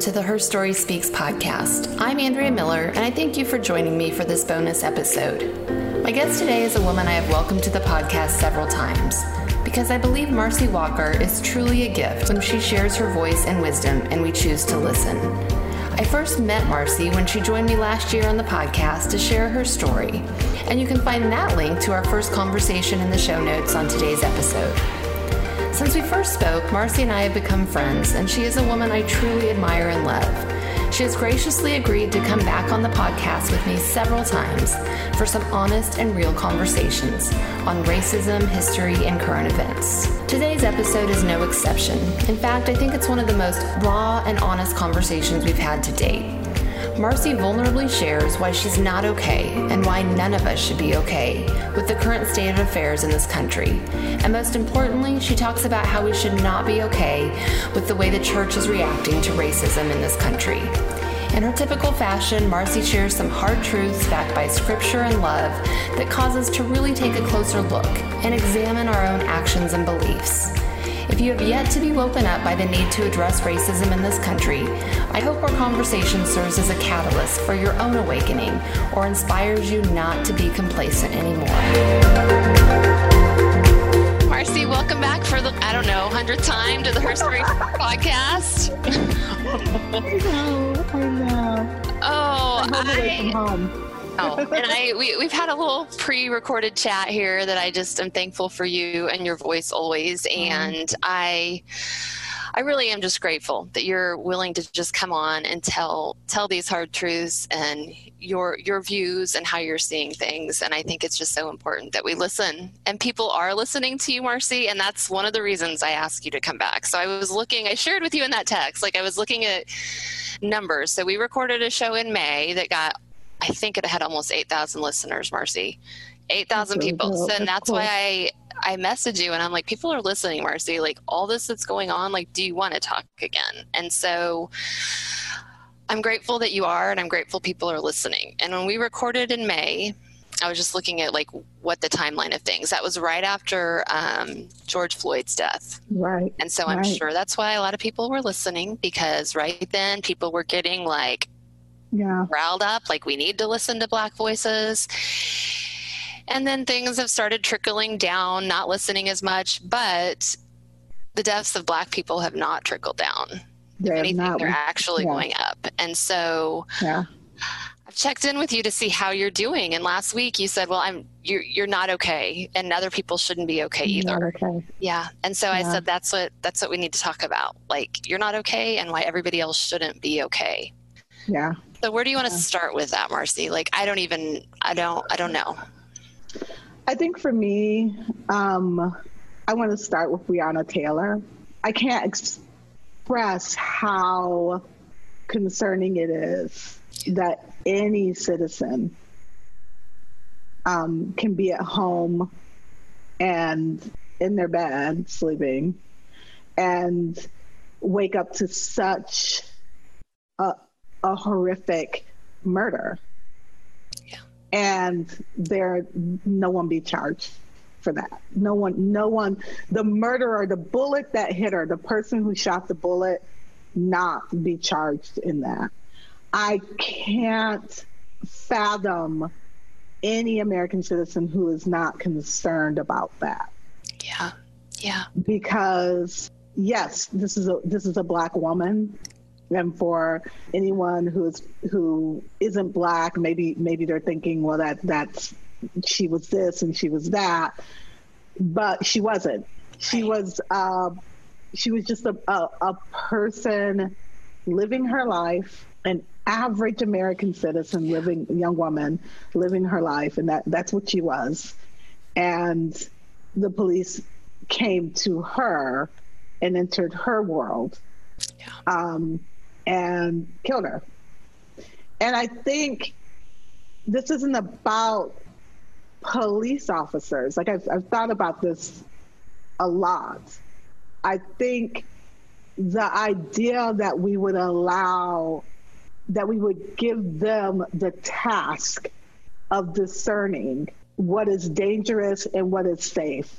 to the Her Story Speaks podcast. I'm Andrea Miller, and I thank you for joining me for this bonus episode. My guest today is a woman I have welcomed to the podcast several times because I believe Marcy Walker is truly a gift when she shares her voice and wisdom and we choose to listen. I first met Marcy when she joined me last year on the podcast to share her story, and you can find that link to our first conversation in the show notes on today's episode. Since we first spoke, Marcy and I have become friends, and she is a woman I truly admire and love. She has graciously agreed to come back on the podcast with me several times for some honest and real conversations on racism, history, and current events. Today's episode is no exception. In fact, I think it's one of the most raw and honest conversations we've had to date. Marcy vulnerably shares why she's not okay and why none of us should be okay with the current state of affairs in this country. And most importantly, she talks about how we should not be okay with the way the church is reacting to racism in this country. In her typical fashion, Marcy shares some hard truths backed by scripture and love that cause us to really take a closer look and examine our own actions and beliefs. If you have yet to be woken up by the need to address racism in this country, I hope our conversation serves as a catalyst for your own awakening or inspires you not to be complacent anymore. Marcy, welcome back for the, I don't know, hundredth time to the Her Story podcast. I know, I know. Oh, I'm I, away from home oh, and I we, we've had a little pre-recorded chat here that I just am thankful for you and your voice always, mm-hmm. and I. I really am just grateful that you're willing to just come on and tell tell these hard truths and your your views and how you're seeing things. And I think it's just so important that we listen. And people are listening to you, Marcy, and that's one of the reasons I asked you to come back. So I was looking, I shared with you in that text, like I was looking at numbers. So we recorded a show in May that got I think it had almost 8,000 listeners, Marcy. 8,000 people. So, and that's why I I message you and I'm like, people are listening, Marcy. Like all this that's going on, like, do you want to talk again? And so I'm grateful that you are, and I'm grateful people are listening. And when we recorded in May, I was just looking at like what the timeline of things. That was right after um, George Floyd's death. Right. And so I'm right. sure that's why a lot of people were listening because right then people were getting like yeah. riled up, like we need to listen to Black voices. And then things have started trickling down, not listening as much, but the deaths of Black people have not trickled down. They're, anything, not, they're actually yeah. going up. And so yeah. I've checked in with you to see how you're doing. And last week you said, well, I'm, you're, you're not okay. And other people shouldn't be okay either. Okay. Yeah. And so yeah. I said, that's what, that's what we need to talk about. Like you're not okay and why everybody else shouldn't be okay. Yeah. So where do you want to start with that, Marcy? Like I don't even I don't I don't know. I think for me, um, I want to start with Breonna Taylor. I can't express how concerning it is that any citizen um, can be at home and in their bed sleeping and wake up to such a, a horrific murder. Yeah. And there no one be charged for that. No one no one the murderer, the bullet that hit her, the person who shot the bullet not be charged in that. I can't fathom any American citizen who is not concerned about that. Yeah. Yeah. Because yes, this is a this is a black woman and for anyone who's who isn't black. Maybe maybe they're thinking well that that's she was this and she was that. But she wasn't. She was uh, she was just a, a, a person living her life an average american citizen living young woman living her life. And that that's what she was. And the police came to her and entered her world. Yeah. um, and killed her. And I think this isn't about police officers. Like I've, I've thought about this a lot. I think the idea that we would allow, that we would give them the task of discerning what is dangerous and what is safe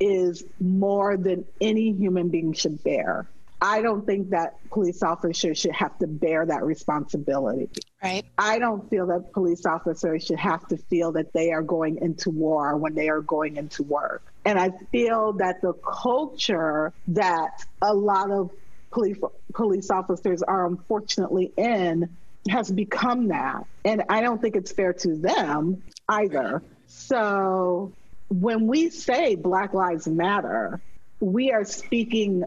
is more than any human being should bear. I don't think that police officers should have to bear that responsibility. Right. I don't feel that police officers should have to feel that they are going into war when they are going into work. And I feel that the culture that a lot of police police officers are unfortunately in has become that. And I don't think it's fair to them either. So when we say Black Lives Matter, we are speaking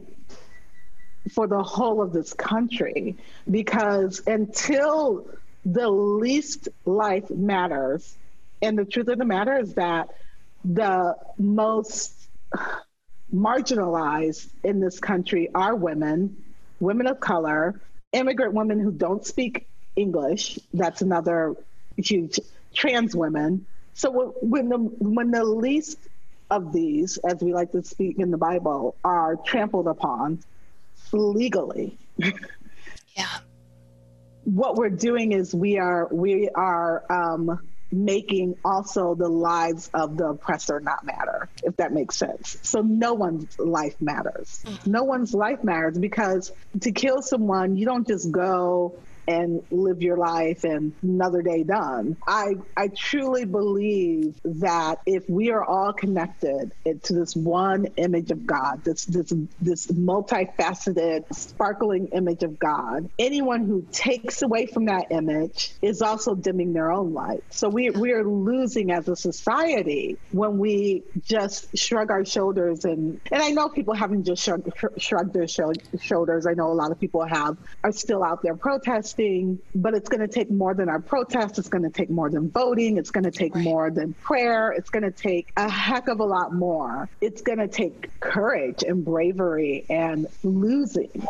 for the whole of this country because until the least life matters, and the truth of the matter is that the most marginalized in this country are women, women of color, immigrant women who don't speak English. That's another huge trans women. So when the when the least of these, as we like to speak in the Bible, are trampled upon legally. yeah. What we're doing is we are we are um, making also the lives of the oppressor not matter, if that makes sense. So no one's life matters. Mm-hmm. No one's life matters because to kill someone, you don't just go and live your life and another day done. I I truly believe that if we are all connected to this one image of God, this this this multifaceted, sparkling image of God, anyone who takes away from that image is also dimming their own light. So we we are losing as a society when we just shrug our shoulders and and I know people haven't just shrugged, shrugged their shoulders. I know a lot of people have are still out there protesting protesting, but it's going to take more than our protest. It's going to take more than voting. It's going to take right. more than prayer. It's going to take a heck of a lot more. It's going to take courage and bravery and losing.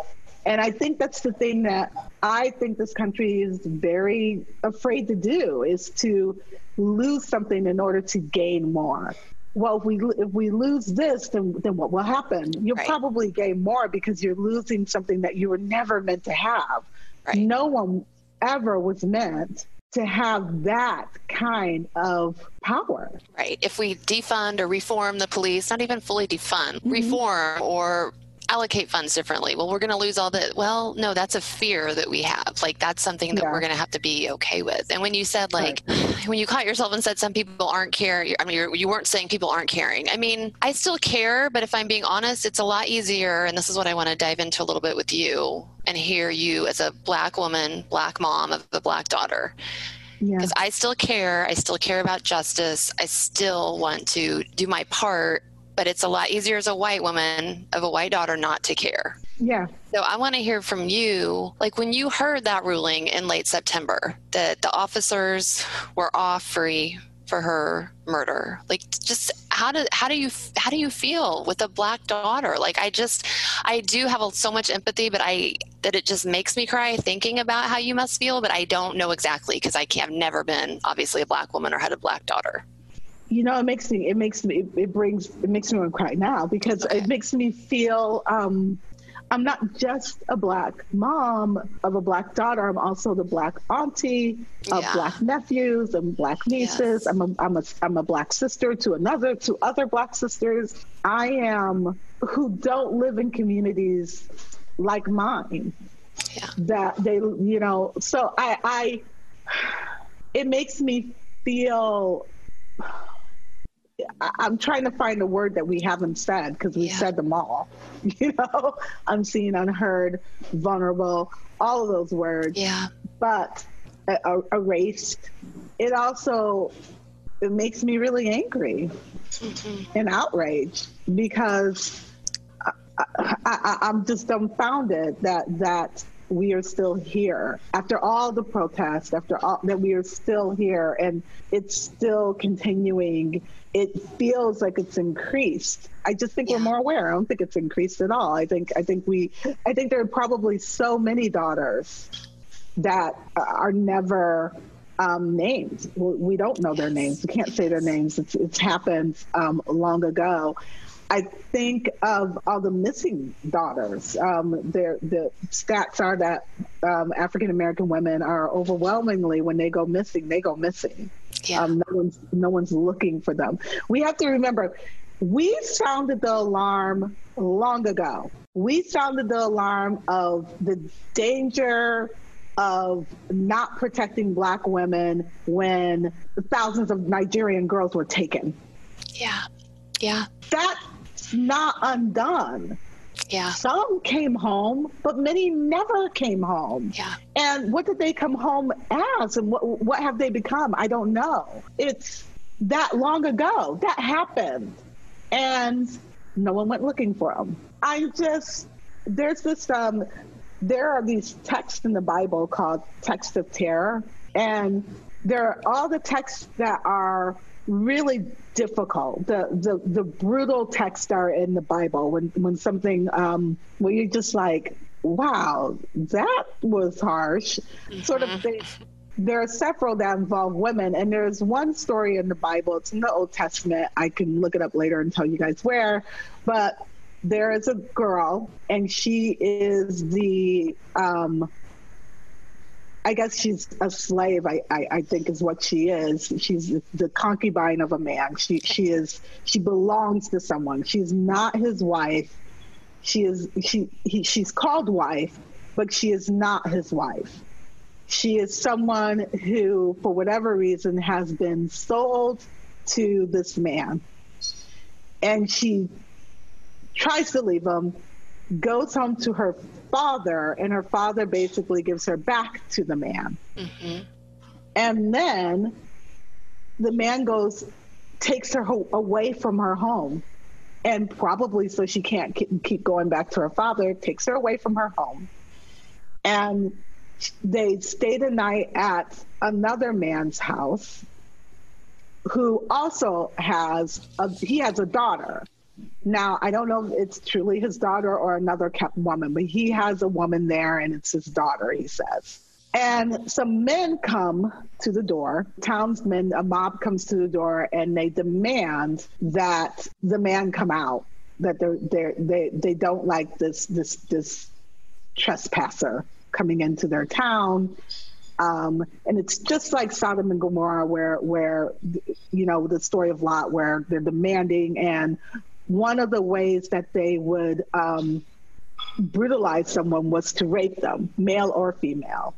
And I think that's the thing that I think this country is very afraid to do is to lose something in order to gain more. Well, if we if we lose this, then then what will happen? You'll right. probably gain more because you're losing something that you were never meant to have. Right. No one ever was meant to have that kind of power. Right. If we defund or reform the police, not even fully defund, mm-hmm. reform or allocate funds differently. Well, we're going to lose all the. Well, no, that's a fear that we have. Like that's something that yeah. we're going to have to be okay with. And when you said like, right. when you caught yourself and said some people aren't caring, I mean, you're, you were not saying people aren't caring. I mean, I still care, but if I'm being honest, it's a lot easier. And this is what I want to dive into a little bit with you and hear you as a black woman, black mom of a black daughter because yeah. I still care. I still care about justice. I still want to do my part but it's a lot easier as a white woman of a white daughter not to care. Yeah. So I want to hear from you. Like when you heard that ruling in late September that the officers were off free for her murder. Like just how do how do you how do you feel with a black daughter? Like I just I do have so much empathy, but I that it just makes me cry thinking about how you must feel, but I don't know exactly because I can't, I've never been obviously a black woman or had a black daughter you know, it makes me, it makes me, it brings, it makes me want to cry now because okay. it makes me feel, um, I'm not just a black mom of a black daughter. I'm also the black auntie of yeah. black nephews and black nieces. Yes. I'm a, I'm a, I'm a black sister to another, to other black sisters. I am who don't live in communities like mine. Yeah. That they, you know, so I, I, it makes me feel I'm trying to find a word that we haven't said because we yeah. said them all. You know, unseen, unheard, vulnerable, all of those words. Yeah. But uh, erased. It also it makes me really angry mm-hmm. and outraged because I, am just dumbfounded that that we are still here after all the protests, after all that we are still here, and it's still continuing. It feels like it's increased. I just think yeah. we're more aware. I don't think it's increased at all. I think I think we I think there are probably so many daughters that are never um, named. We don't know their names. We can't say their names. It's, it's happened um, long ago. I think of all the missing daughters. Um, the stats are that um, African American women are overwhelmingly, when they go missing, they go missing. Yeah. Um, no one's no one's looking for them. We have to remember, We sounded the alarm long ago. We sounded the alarm of the danger of not protecting black women when thousands of Nigerian girls were taken. Yeah. Yeah. Not undone. Yeah. Some came home, but many never came home. Yeah. And what did they come home as and what what have they become? I don't know. It's that long ago. That happened. And no one went looking for them. I just there's this um there are these texts in the Bible called texts of terror and there are all the texts that are really difficult. The the the brutal texts are in the Bible when when something um where you're just like, wow, that was harsh. Mm-hmm. Sort of thing. There are several that involve women, and there's one story in the Bible. It's in the Old Testament. I can look it up later and tell you guys where, but there is a girl, and she is the um, I guess she's a slave. I, I, I, think is what she is. She's the concubine of a man. She she is she belongs to someone. She's not his wife. She is she he, she's called wife, but she is not his wife. She is someone who, for whatever reason, has been sold to this man, and she tries to leave him, goes home to her father, and her father basically gives her back to the man. Mm-hmm. And then the man goes, takes her ho- away from her home. And probably so she can't keep going back to her father, takes her away from her home. And they stayed a night at another man's house who also has a, he has a daughter now, I don't know if it's truly his daughter or another woman, but he has a woman there and it's his daughter, he says. And some men come to the door, townsmen, a mob comes to the door, and they demand that the man come out, that they're, they're, they they don't like this this this trespasser coming into their town. Um, and it's just like Sodom and Gomorrah, where where you know the story of Lot, where they're demanding, and one of the ways that they would um, brutalize someone was to rape them, male or female.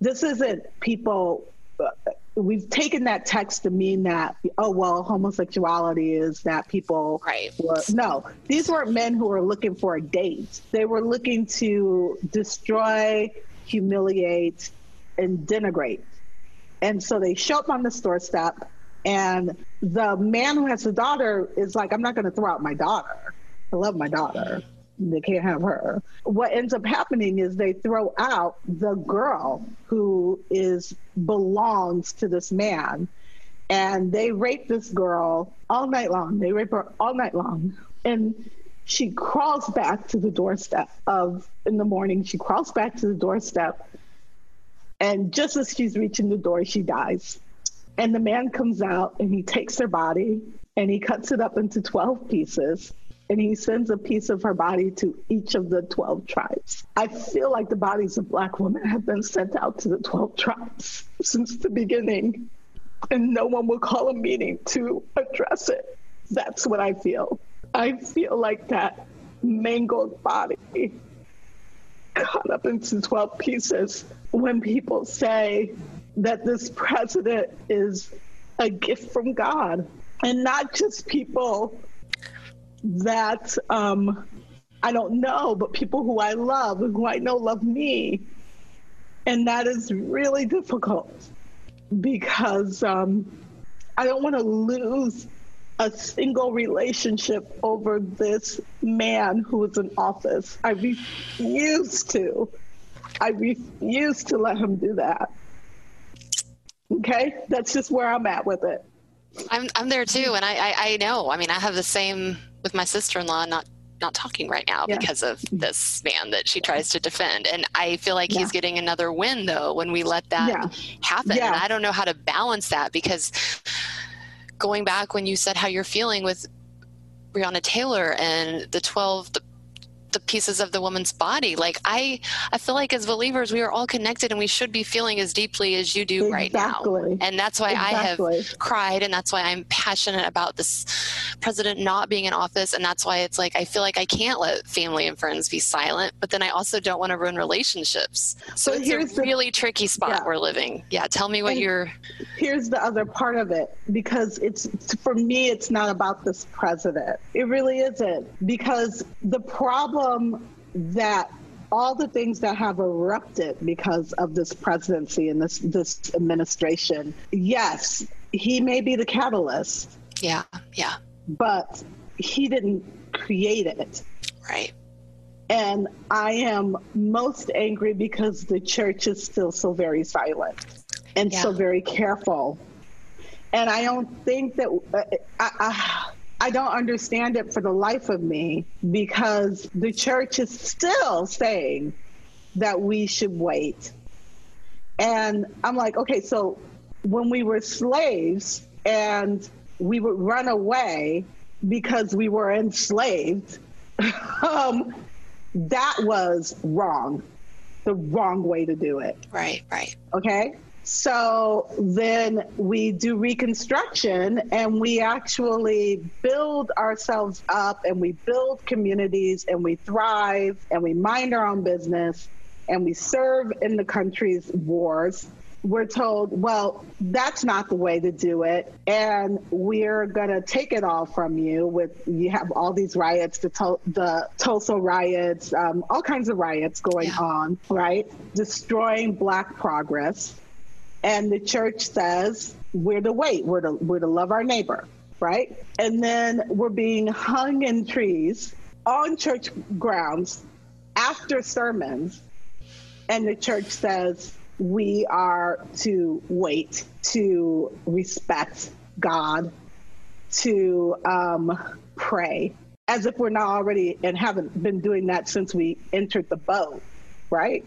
This isn't people. Uh, we've taken that text to mean that oh well, homosexuality is that people. Right. Were, no, these weren't men who were looking for a date. They were looking to destroy, humiliate, and denigrate. And so they show up on the doorstep and the man who has the daughter is like, I'm not going to throw out my daughter. I love my daughter. They can't have her. What ends up happening is they throw out the girl who is belongs to this man, and they rape this girl all night long. They rape her all night long, and she crawls back to the doorstep of in the morning. She crawls back to the doorstep, and just as she's reaching the door, she dies. And the man comes out and he takes her body and he cuts it up into 12 pieces and he sends a piece of her body to each of the 12 tribes. I feel like the bodies of Black women have been sent out to the 12 tribes since the beginning, and no one will call a meeting to address it. That's what I feel. I feel like that mangled body cut up into 12 pieces when people say, that this president is a gift from God and not just people that um, I don't know, but people who I love and who I know love me. And that is really difficult because um, I don't want to lose a single relationship over this man who is in office. I refuse to. I refuse to let him do that. Okay, that's just where I'm at with it. I'm I'm there too, and I, I, I know. I mean, I have the same with my sister-in-law. Not not talking right now yeah. because of mm-hmm. this man that she tries to defend, and I feel like yeah. he's getting another win though when we let that yeah. happen. And I don't know how to balance that because going back when you said how you're feeling with Breonna Taylor and the twelve the the pieces of the woman's body. Like I, I feel like as believers, we are all connected and we should be feeling as deeply as you do exactly. right now. And that's why exactly. I have cried and that's why I'm passionate about this president not being in office. And that's why it's like, I feel like I can't let family and friends be silent, but then I also don't want to ruin relationships. So, so it's a really the, tricky spot yeah. we're living. Yeah. Tell me what and you're. Here's the other part of it because it's, for me, it's not about this president. It really isn't because the problem that all the things that have erupted because of this presidency and this this administration yes he may be the catalyst yeah yeah. but he didn't create it. Right. And i am most angry because the church is still so very silent and yeah. so very careful. And i don't think that uh, I, I I don't understand it for the life of me because the church is still saying that we should wait. And I'm like, okay, so when we were slaves and we would run away because we were enslaved, um, that was wrong, the wrong way to do it. Right, right. Okay. So then we do reconstruction and we actually build ourselves up and we build communities and we thrive and we mind our own business and we serve in the country's wars. We're told, well, that's not the way to do it. And we're going to take it all from you with, you have all these riots, the, to- the Tulsa riots, um, all kinds of riots going yeah. on, right? Destroying Black progress and the church says we're to wait, we're to, we're to love our neighbor, right? And then we're being hung in trees on church grounds after sermons, and the church says we are to wait, to respect God, to um, pray, as if we're not already and haven't been doing that since we entered the boat, right?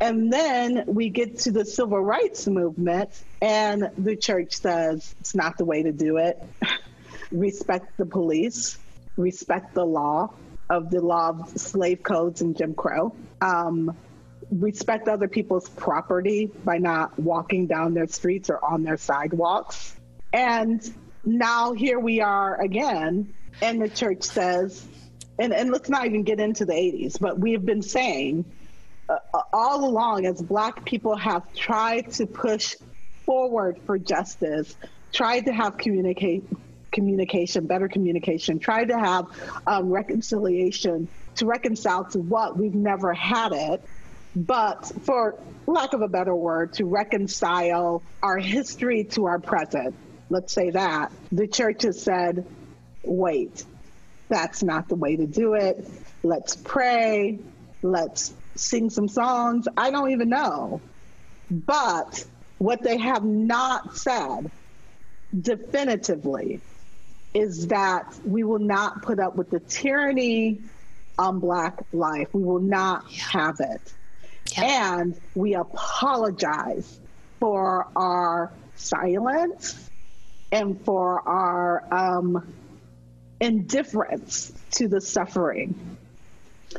And then we get to the civil rights movement, and the church says it's not the way to do it. respect the police, respect the law of the law of slave codes and Jim Crow. Um, respect other people's property by not walking down their streets or on their sidewalks. And now here we are again, and the church says, and, and let's not even get into the 80s, but we have been saying all along as black people have tried to push forward for justice tried to have communicate communication better communication tried to have um, reconciliation to reconcile to what we've never had it but for lack of a better word to reconcile our history to our present. Let's say that. The church has said wait that's not the way to do it. Let's pray. Let's sing some songs. I don't even know. But what they have not said definitively is that we will not put up with the tyranny on Black life. We will not yeah. have it. Yeah. And we apologize for our silence and for our um, indifference to the suffering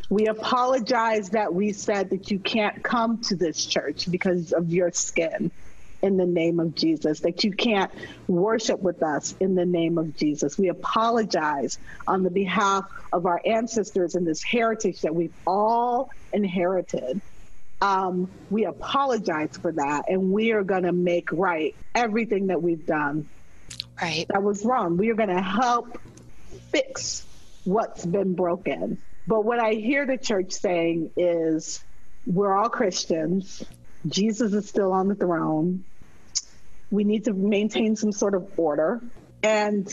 we apologize that we said that you can't come to this church because of your skin in the name of Jesus, that you can't worship with us in the name of Jesus. We apologize on the behalf of our ancestors and this heritage that we've all inherited. Um, we apologize for that, and we are going to make right everything that we've done. Right. That was wrong. We are going to help fix what's been broken. But what I hear the church saying is we're all Christians. Jesus is still on the throne. We need to maintain some sort of order. And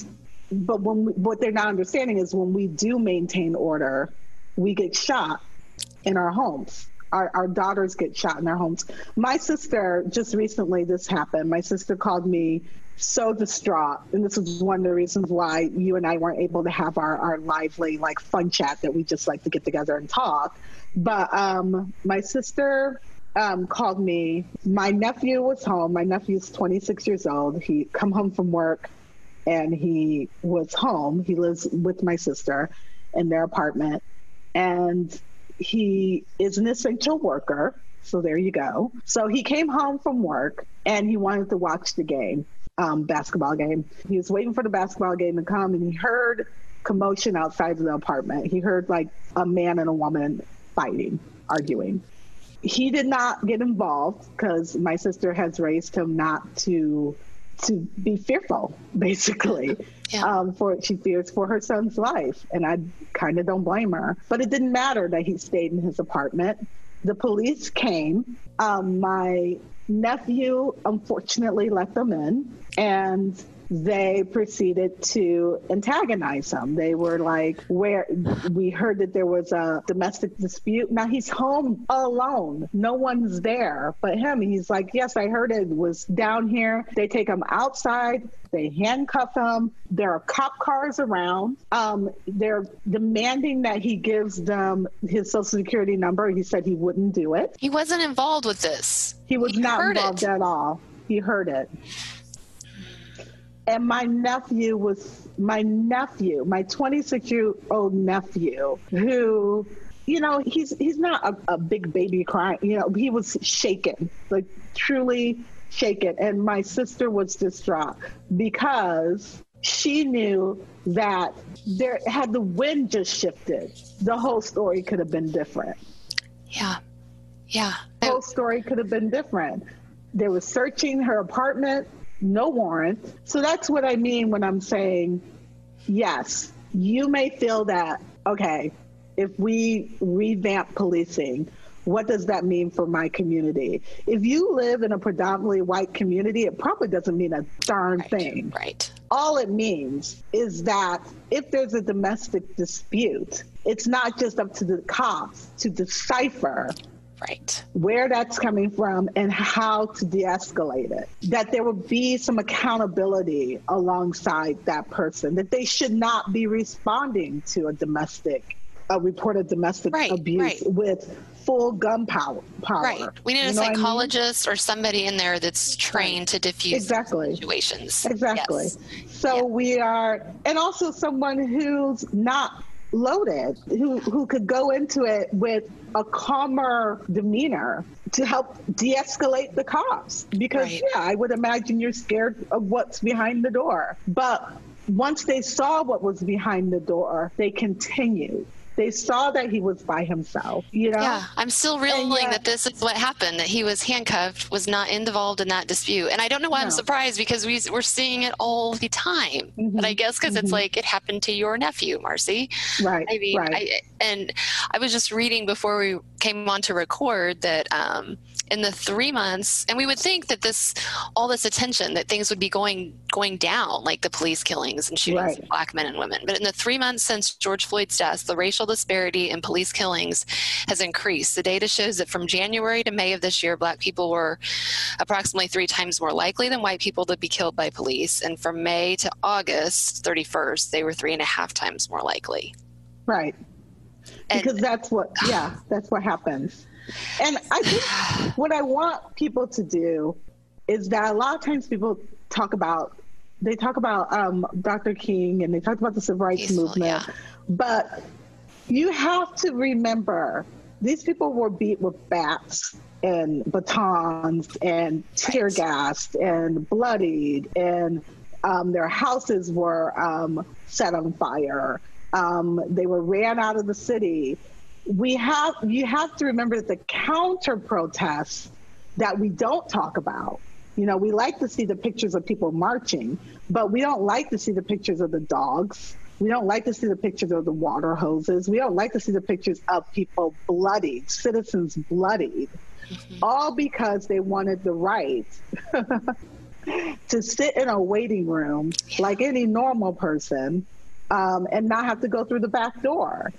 but when we, what they're not understanding is when we do maintain order, we get shot in our homes. Our, our daughters get shot in their homes. My sister, just recently, this happened. My sister called me so distraught. And this is one of the reasons why you and I weren't able to have our, our lively, like, fun chat that we just like to get together and talk. But um, my sister um, called me. My nephew was home. My nephew's 26 years old. He come home from work and he was home. He lives with my sister in their apartment. and he is an essential worker. So there you go. So he came home from work and he wanted to watch the game, um, basketball game. He was waiting for the basketball game to come and he heard commotion outside of the apartment. He heard like a man and a woman fighting, arguing. He did not get involved because my sister has raised him not to to be fearful, basically. Yeah. Um, for she fears for her son's life, and I kind of don't blame her. But it didn't matter that he stayed in his apartment. The police came. Um, my nephew unfortunately let them in, and they proceeded to antagonize him. They were like, where we heard that there was a domestic dispute. Now he's home alone. No one's there but him. He's like, yes, I heard it was down here. They take him outside. They handcuff him. There are cop cars around. Um, they're demanding that he gives them his social security number. He said he wouldn't do it. He wasn't involved with this. He was he not involved it. at all. He heard it and my nephew was my nephew, my 26 year old nephew, who, you know, he's he's not a, a big baby crying. You know, he was shaken, like truly shaken, and my sister was distraught because she knew that there had the wind just shifted, the whole story could have been different. Yeah, yeah. The whole story could have been different. They were searching her apartment no warrant. So that's what I mean when I'm saying, yes, you may feel that, okay, if we revamp policing, what does that mean for my community? If you live in a predominantly white community, it probably doesn't mean a darn right, thing. Right. All it means is that if there's a domestic dispute, it's not just up to the cops to decipher Right. Where that's coming from and how to de escalate it. That there will be some accountability alongside that person, that they should not be responding to a domestic, a reported domestic right, abuse right. with full gun power. Right. We need you a psychologist I mean? or somebody in there that's trained right. to diffuse exactly. situations. Exactly. Yes. So yeah. we are, and also someone who's not loaded who who could go into it with a calmer demeanor to help de-escalate the cops because right. yeah i would imagine you're scared of what's behind the door. But once they saw what was behind the door they continued they saw that he was by himself, you know? Yeah, I'm still reeling that this is what happened, that he was handcuffed, was not involved in that dispute. And I don't know why no. I'm surprised because we, we're seeing it all the time. Mm-hmm. But I guess because mm-hmm. it's like it happened to your nephew, Marcy. Right. I mean, right. I, and I was just reading before we came on to record that um, in the three months and we would think that this all this attention that things would be going going down like the police killings and shootings right. of black men and women. But in the three months since george floyd's death the racial disparity in police killings has increased. The data shows that from january to may of this year black people were approximately three times more likely than white people to be killed by police. And from may to august 31st they were three and a half times more likely. Right because that's what yeah that's what happens and I think what I want people to do is that a lot of times people talk about they talk about um, Dr. King and they talk about the civil rights Peaceful, movement, yeah. but you have to remember these people were beat with bats and batons and tear right. gassed and bloodied and um, their houses were um, set on fire. Um, they were ran out of the city. We have you have to remember that the counter protests that we don't talk about you know we like to see the pictures of people marching but we don't like to see the pictures of the dogs. We don't like to see the pictures of the water hoses. We don't like to see the pictures of people bloodied citizens bloodied mm-hmm. all because they wanted the right to sit in a waiting room like any normal person um, and not have to go through the back door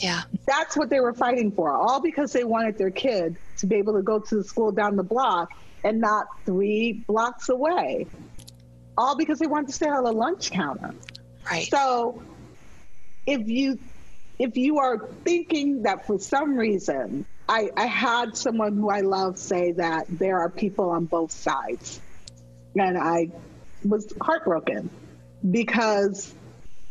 yeah. That's what they were fighting for, all because they wanted their kid to be able to go to the school down the block and not three blocks away. All because they wanted to stay on the lunch counter. Right. So if you if you are thinking that for some reason I, I had someone who I love say that there are people on both sides. And I was heartbroken because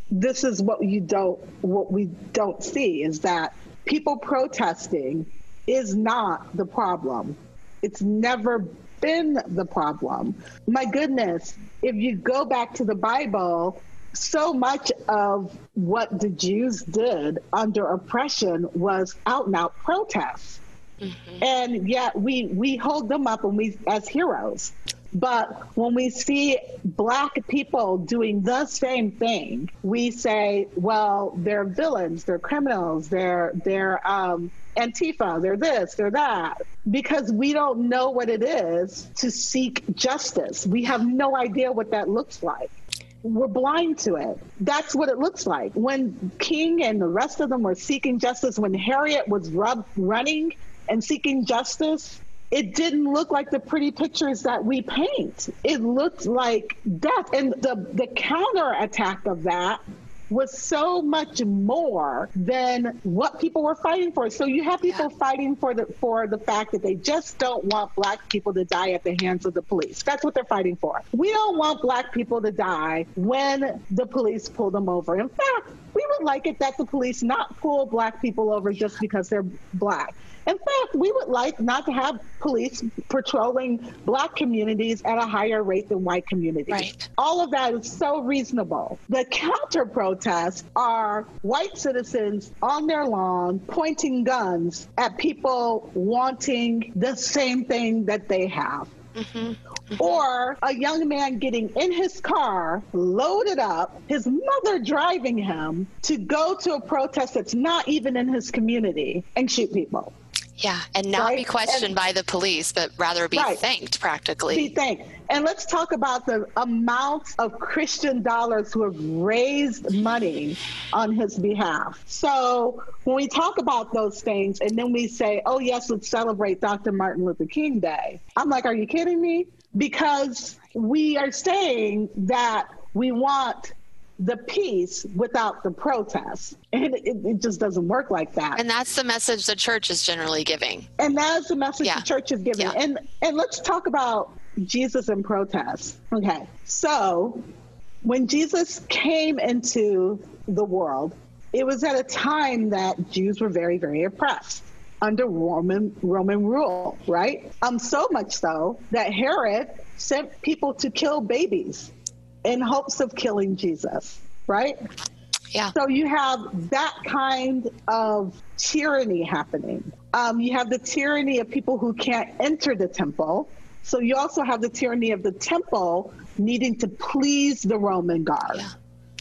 this is what you don't what we don't see is that people protesting is not the problem. It's never been the problem. My goodness, if you go back to the Bible, so much of what the Jews did under oppression was out and out protests. Mm-hmm. And yet we we hold them up and we as heroes. But when we see black people doing the same thing, we say, well, they're villains, they're criminals, they're they're um, Antifa, they're this, they're that, because we don't know what it is to seek justice. We have no idea what that looks like. We're blind to it. That's what it looks like. When King and the rest of them were seeking justice, when Harriet was rub- running and seeking justice, it didn't look like the pretty pictures that we paint. It looked like death. And the, the counter attack of that was so much more than what people were fighting for. So you have people yeah. fighting for the for the fact that they just don't want black people to die at the hands of the police. That's what they're fighting for. We don't want black people to die when the police pull them over. In fact, we would like it that the police not pull black people over just because they're black. In fact, we would like not to have police patrolling black communities at a higher rate than white communities. Right. All of that is so reasonable. The counter protests are white citizens on their lawn pointing guns at people wanting the same thing that they have. Mm-hmm. Mm-hmm. Or a young man getting in his car, loaded up, his mother driving him to go to a protest that's not even in his community and shoot people. Yeah, and not right? be questioned and, by the police, but rather be right. thanked practically. Be thanked. And let's talk about the amount of Christian dollars who have raised money on his behalf. So when we talk about those things and then we say, oh, yes, let's celebrate Dr. Martin Luther King Day, I'm like, are you kidding me? Because we are saying that we want the peace without the protest. And it, it, just doesn't work like that. And that's the message the church is generally giving. And that's the message yeah. the church is giving. Yeah. And and let's talk about Jesus and protest. Okay. So when Jesus came into the world, it was at a time that Jews were very, very oppressed under Roman Roman rule, right? Um, so much so that Herod sent people to kill babies in hopes of killing Jesus, right? Yeah. So you have that kind of tyranny happening. Um, you have the tyranny of people who can't enter the temple. So you also have the tyranny of the temple needing to please the Roman guard. Yeah.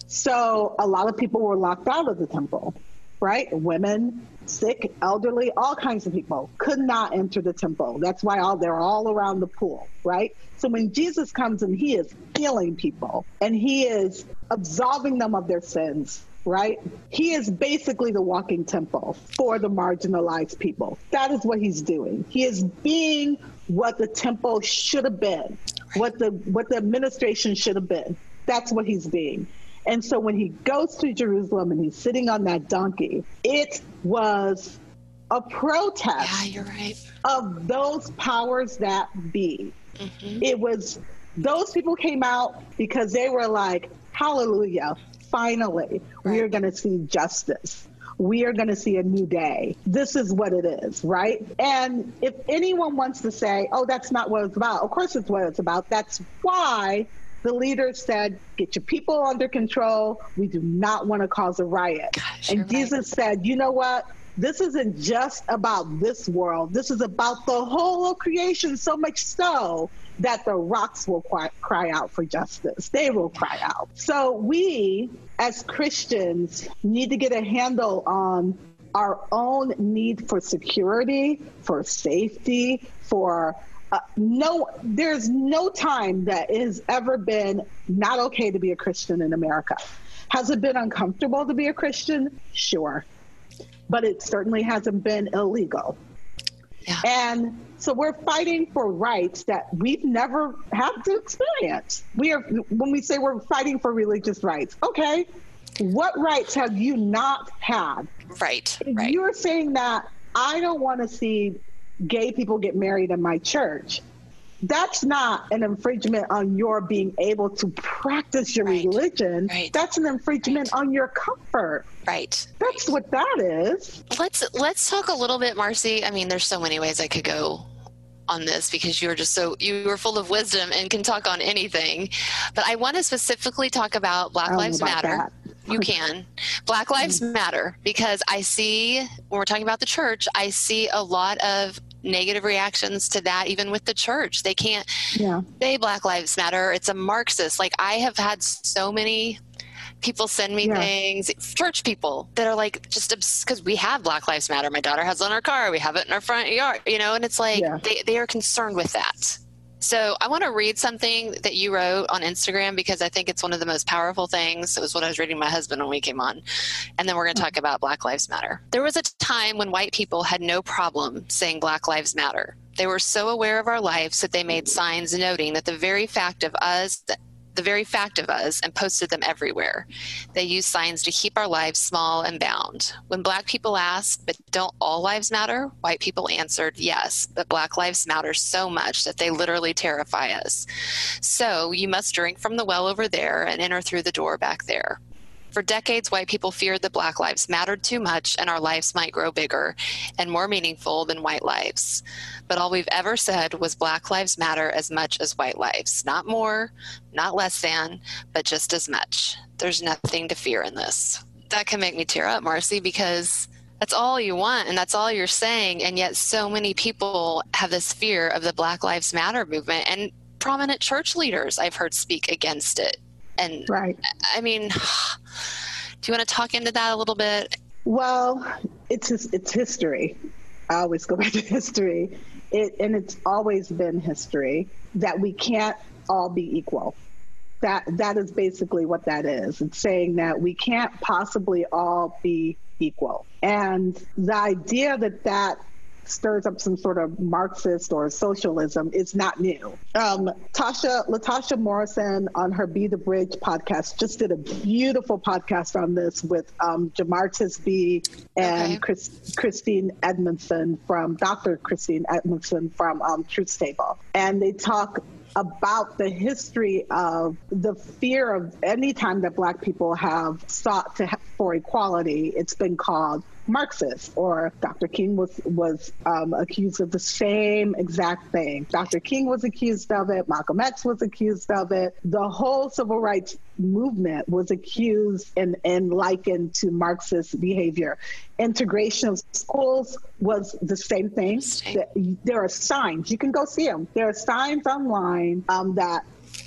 So a lot of people were locked out of the temple, right? Women, sick, elderly, all kinds of people could not enter the temple. That's why all they're all around the pool, right? So when Jesus comes and he is healing people and he is absolving them of their sins, right? He is basically the walking temple for the marginalized people. That is what he's doing. He is being what the temple should have been, what the what the administration should have been. That's what he's being. And so when he goes to Jerusalem and he's sitting on that donkey, it was a protest yeah, you're right. of those powers that be. Mm-hmm. It was those people came out because they were like, hallelujah, finally, right. we are going to see justice. We are going to see a new day. This is what it is, right? And if anyone wants to say, oh, that's not what it's about, of course it's what it's about. That's why the leader said, Get your people under control. We do not want to cause a riot. Gosh, and Jesus right. said, You know what? This isn't just about this world. This is about the whole of creation, so much so that the rocks will cry, cry out for justice. They will cry out. So we, as Christians, need to get a handle on our own need for security, for safety, for uh, no, there's no time that has ever been not okay to be a Christian in America. Has it been uncomfortable to be a Christian? Sure. But it certainly hasn't been illegal. Yeah. And so we're fighting for rights that we've never had to experience. We are when we say we're fighting for religious rights. Okay, what rights have you not had? Right. If right. you're saying that I don't want to see gay people get married in my church, that's not an infringement on your being able to practice your Right. religion. Right. That's an infringement on your comfort. Right. That's what that is. Let's let's talk a little bit, Marcy. I mean, there's so many ways I could go on this because you're just so you are full of wisdom and can talk on anything. But I want to specifically talk about Black know Lives about Matter. that. You can. Black hmm. Lives Matter because I see when we're talking about the church, I see a lot of negative reactions to that even with the church. They can't Yeah. say Black Lives Matter. It's a Marxist. Like I have had so many people send me Yeah. things, church people that are like just because we have Black Lives Matter. My daughter has it on our car. We have it in our front yard, you know, and it's like Yeah. they, they are concerned with that. So I want to read something that you wrote on Instagram because I think it's one of the most powerful things. It was what I was reading my husband when we came on. And then we're going to mm. talk about Black Lives Matter. There was a time when white people had no problem saying Black Lives Matter. They were so aware of our lives that they made mm. signs noting that the very fact of us, the very fact of us, and posted them everywhere. They used signs to keep our lives small and bound. When black people asked, but don't all lives matter? White people answered, yes, but black lives matter so much that they literally terrify us. So you must drink from the well over there and enter through the door back there. For decades, white people feared that black lives mattered too much and our lives might grow bigger and more meaningful than white lives. But all we've ever said was black lives matter as much as white lives. Not more, not less than, but just as much. There's nothing to fear in this. That can make me tear up, Marcy, because that's all you want and that's all you're saying. And yet, so many people have this fear of the Black Lives Matter movement. And prominent church leaders I've heard speak against it. And Right. I mean, do you want to talk into that a little bit? Well, it's his, it's history. I always go back to history. It, and it's always been history that we can't all be equal. That that is basically what that is. It's saying that we can't possibly all be equal. And the idea that that stirs up some sort of Marxist or socialism is not new. Um, Tasha Latasha Morrison on her Be the Bridge podcast just did a beautiful podcast on this with um, Jemar Tisby and Okay. Chris, Christine Edmondson from Dr. Christine Edmondson from um, Truth Table, and they talk about the history of the fear of any time that black people have sought to ha- for equality it's been called marxist or dr king was was um, accused of the same exact thing. Dr king was accused of it. Malcolm x was accused of it. The whole civil rights movement was accused and, and likened to marxist behavior. Integration of schools was the same thing. There are signs. You can go see them there are signs online um, that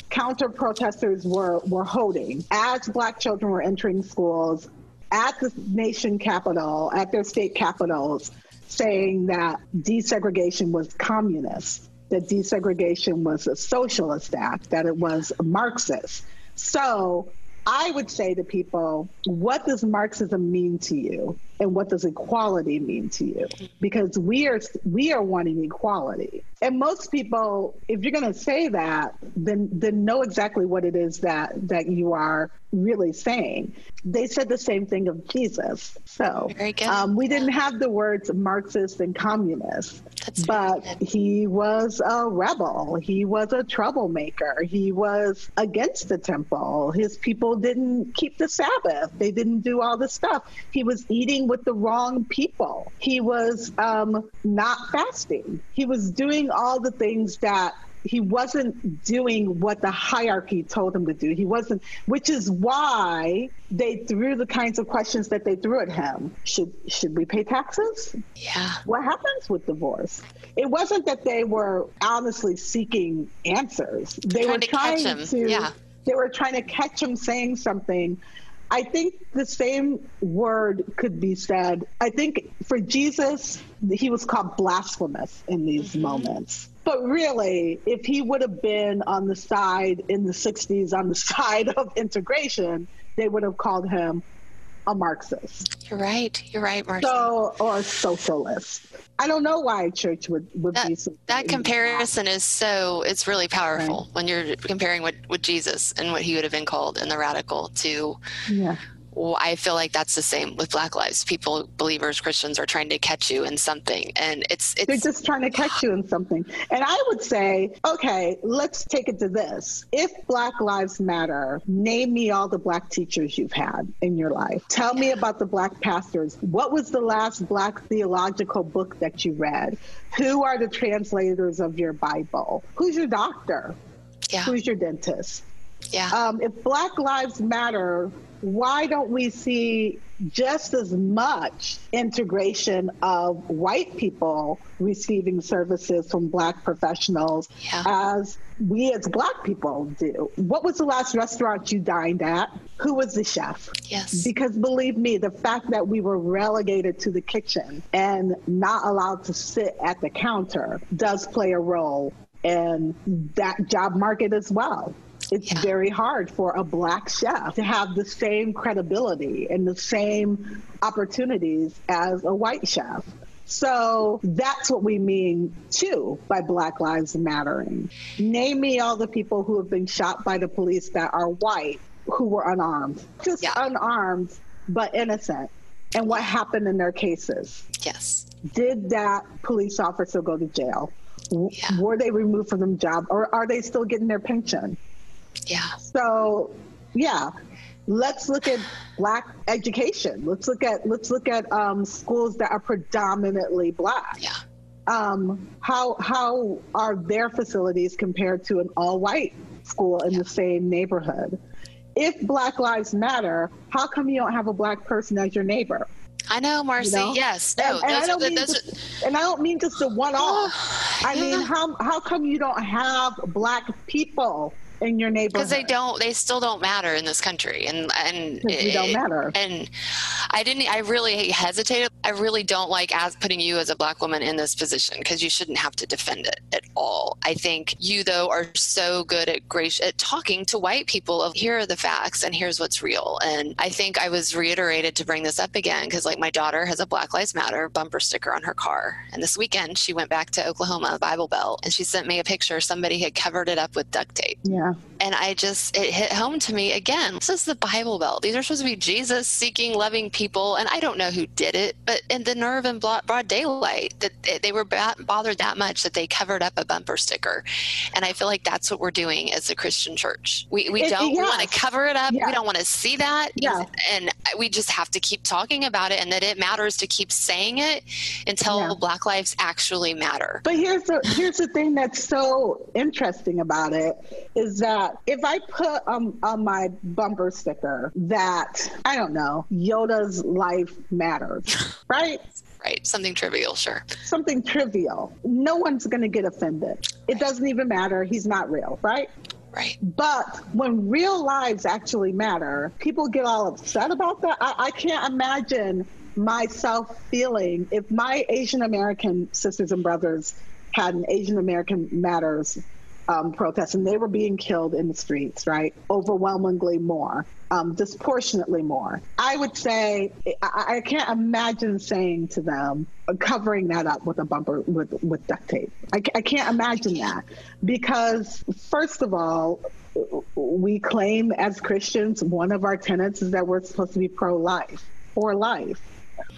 counter protesters were were holding. As black children were entering schools at the nation capital at their state capitals saying that desegregation was communist that desegregation was a socialist act that it was marxist so I would say to people, what does Marxism mean to you? And what does equality mean to you? Because we are we are wanting equality. And most people, if you're gonna say that, then then know exactly what it is that that you are really saying. They said the same thing of Jesus. So um, we didn't have the words Marxist and communist, That's but he was a rebel. He was a troublemaker. He was against the temple. His people didn't keep the Sabbath. They didn't do all the stuff. He was eating with the wrong people. He was um, not fasting. He was doing all the things that he wasn't doing what the hierarchy told him to do. He wasn't, which is why they threw the kinds of questions that they threw at him. Should should we pay taxes? Yeah. what happens with divorce? It wasn't that they were honestly seeking answers. They Trying were to trying him, to yeah. they were trying to catch him saying something. I think the same word could be said. I think for Jesus, he was called blasphemous in these Mm-hmm. moments. But really, if he would have been on the side in the 60s, on the side of integration, they would have called him a Marxist. You're right. You're right, Marcy. So, or socialist. I don't know why a church would, would be that, so. that comparison is so it's really powerful when you're comparing what, what jesus and what he would have been called in the radical to Yeah. Well, I feel like that's the same with Black Lives. People, believers, Christians are trying to catch you in something, and it's, it's they're just trying to catch you in something. And I would say, okay, let's take it to this. If Black Lives Matter, name me all the Black teachers you've had in your life. Tell me about the Black pastors. What was the last Black theological book that you read? Who are the translators of your Bible? Who's your doctor? Yeah. Who's your dentist? Yeah. Um, if Black Lives Matter, why don't we see just as much integration of white people receiving services from Black professionals yeah. as we as Black people do? What was the last restaurant you dined at? Who was the chef? Yes. Because believe me, the fact that we were relegated to the kitchen and not allowed to sit at the counter does play a role in that job market as well it's yeah. very hard for a black chef to have the same credibility and the same opportunities as a white chef. So that's what we mean too by Black Lives Mattering. Name me all the people who have been shot by the police that are white who were unarmed, just yeah. unarmed but innocent. And what happened in their cases? Yes. Did that police officer go to jail? Yeah. Were they removed from their job or are they still getting their pension? Yeah. So, yeah, let's look at black education. Let's look at let's look at um, schools that are predominantly black. Yeah. Um, how how are their facilities compared to an all white school in yeah. the same neighborhood? If Black Lives Matter, how come you don't have a black person as your neighbor? I know, Marcy. You know? Yes. No. And, and I don't mean just, and I don't mean just a one off. I mean, how how come you don't have black people in your neighborhood. Because they don't they still don't matter in this country and and you don't matter. and i didn't i really hesitated. I really don't like as putting you as a black woman in this position because you shouldn't have to defend it at all. I think you though are so good at great at talking to white people of here are the facts and here's what's real. And i think i was reiterated to bring this up again because like my daughter has a black lives matter bumper sticker on her car. And this weekend she went back to oklahoma bible belt and she sent me a picture. Somebody had covered it up with duct tape. Yeah and I just, it hit home to me again. This is the Bible Belt. These are supposed to be Jesus seeking, loving people. And I don't know who did it, but in the nerve and broad daylight, that they were bothered that much that they covered up a bumper sticker. And I feel like that's what we're doing as a Christian church. We, we don't yes. want to cover it up. We don't want to see that. Yeah. And we just have to keep talking about it and that it matters to keep saying it until yeah. Black lives actually matter. But here's the, here's the thing that's so interesting about it is that if I put um, on my bumper sticker that, I don't know, Yoda's life matters, right? Right, something trivial, sure. Something trivial. No one's going to get offended. It doesn't even matter. He's not real, right? Right. But when real lives actually matter, people get all upset about that. I, I can't imagine myself feeling if my Asian American sisters and brothers had an Asian American Matters um, protests, and they were being killed in the streets, right? Overwhelmingly more, um, disproportionately more. I would say I, I, can't imagine saying to them, covering that up with a bumper with with duct tape. I, I can't imagine that because first of all, we claim as Christians one of our tenets is that we're supposed to be pro-life, for life.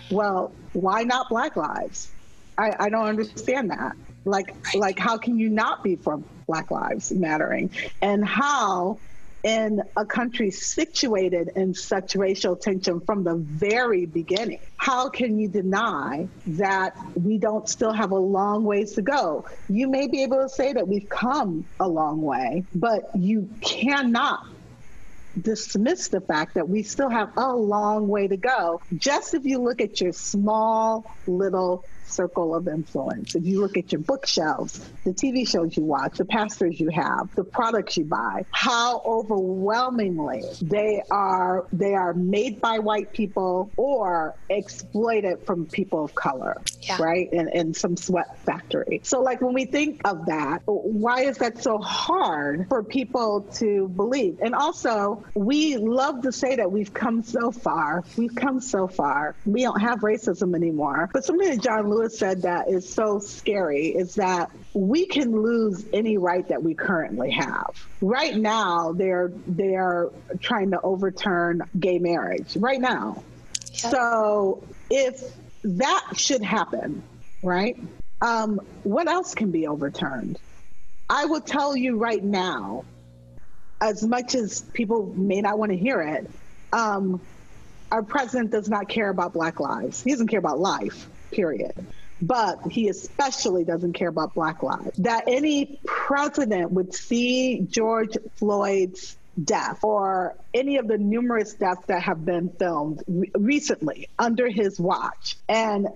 Well, why not Black lives? I, I don't understand that. Like, like, how can you not be for Black Lives Mattering? And how, in a country situated in such racial tension from the very beginning, how can you deny that we don't still have a long ways to go? You may be able to say that we've come a long way, but you cannot dismiss the fact that we still have a long way to go. Just if you look at your small little circle of influence. If you look at your bookshelves, the TV shows you watch, the pastors you have, the products you buy, how overwhelmingly they are they are made by white people or exploited from people of color, yeah. right? In, in some sweat factory. So like when we think of that, why is that so hard for people to believe? And also, we love to say that we've come so far. We've come so far. We don't have racism anymore. But something that John Lewis said that is so scary is that we can lose any right that we currently have. Right now, they're they are trying to overturn gay marriage. Right now, so if that should happen, right? Um, what else can be overturned? I will tell you right now, as much as people may not want to hear it, um, our president does not care about Black lives. He doesn't care about life, period. But he especially doesn't care about Black lives. That any president would see George Floyd's death or any of the numerous deaths that have been filmed re- recently under his watch and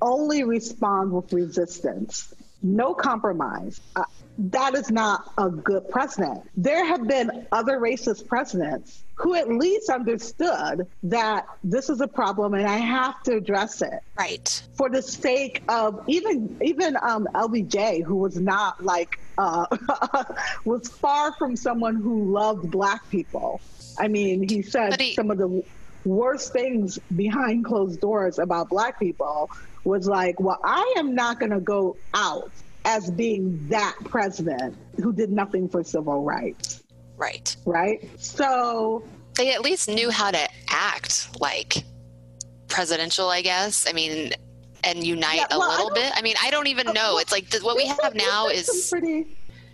only respond with resistance, no compromise. Uh, that is not a good precedent. There have been other racist presidents who at least understood that this is a problem and I have to address it. Right. For the sake of even even um, LBJ, who was not like uh, was far from someone who loved black people. I mean, he said he, some of the worst things behind closed doors about black people was like, well, I am not going to go out as being that president who did nothing for civil rights. Right. Right. So they at least knew how to act like presidential, I guess. I mean, and unite yeah, well, a little bit. I mean, I don't even know. It's like the, what we have now is pretty.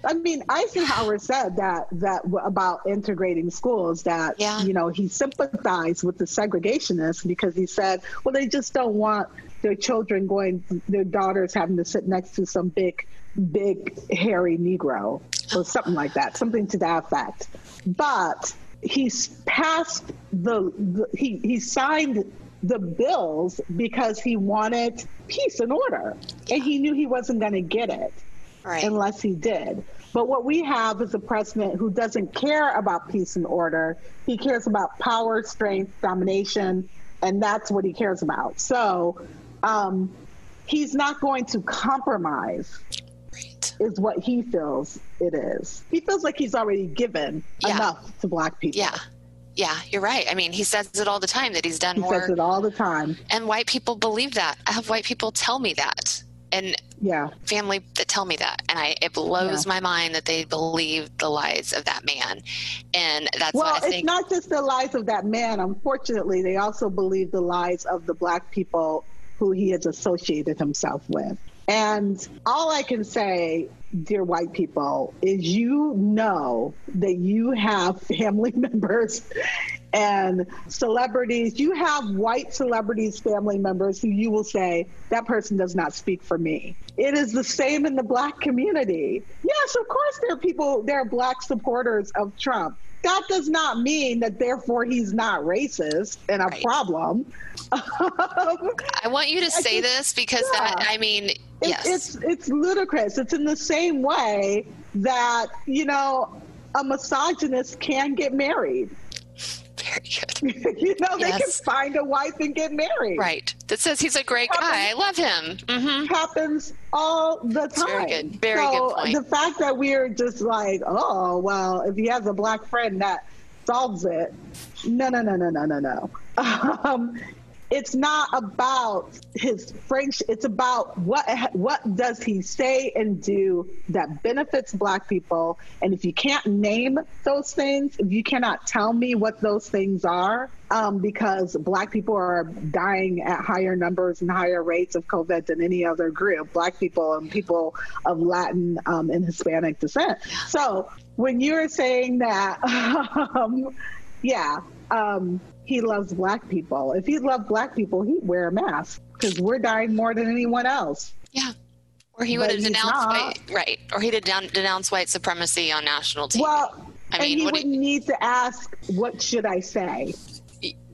I mean, Eisenhower said that that about integrating schools that yeah. you know he sympathized with the segregationists because he said, well, they just don't want their children going, their daughters having to sit next to some big, big hairy Negro or something like that, something to that effect. But he's passed the, the he he signed the bills because he wanted peace and order, and he knew he wasn't going to get it right. unless he did. But what we have is a president who doesn't care about peace and order. He cares about power, strength, domination, and that's what he cares about. So um, he's not going to compromise. Right. Is what he feels it is. He feels like he's already given yeah. enough to black people. Yeah. Yeah, you're right. I mean, he says it all the time that he's done he more. He says it all the time. And white people believe that. I have white people tell me that. And yeah, family that tell me that. And I it blows yeah. my mind that they believe the lies of that man. And that's well, think, it's not just the lies of that man. Unfortunately, they also believe the lies of the black people who he has associated himself with. And all I can say, dear white people, is you know that you have family members and celebrities. You have white celebrities, family members who you will say, that person does not speak for me. It is the same in the black community. Yes, of course, there are people, there are black supporters of Trump that does not mean that therefore he's not racist and a right. problem. I want you to say just, this because yeah. that I mean, it, yes, it's it's ludicrous. It's in the same way that you know a misogynist can get married. Very good. you know, yes. they can find a wife and get married. Right. That says he's a great happens, guy. I love him. Mm-hmm. Happens all the time. Very good. Very so good point. The fact that we're just like, oh, well, if he has a black friend that solves it. No, no, no, no, no, no, no. Um, it's not about his friendship it's about what what does he say and do that benefits black people. And if you can't name those things if you cannot tell me what those things are um, because black people are dying at higher numbers and higher rates of covid than any other group black people and people of latin um, and hispanic descent. So when you're saying that um, yeah um, he loves black people. If he loved black people, he'd wear a mask because we're dying more than anyone else. Yeah. Or he would have denounced white, right? Or he'd have den- denounced white supremacy on national TV. Well, I mean, and he wouldn't need to ask, "What should I say?"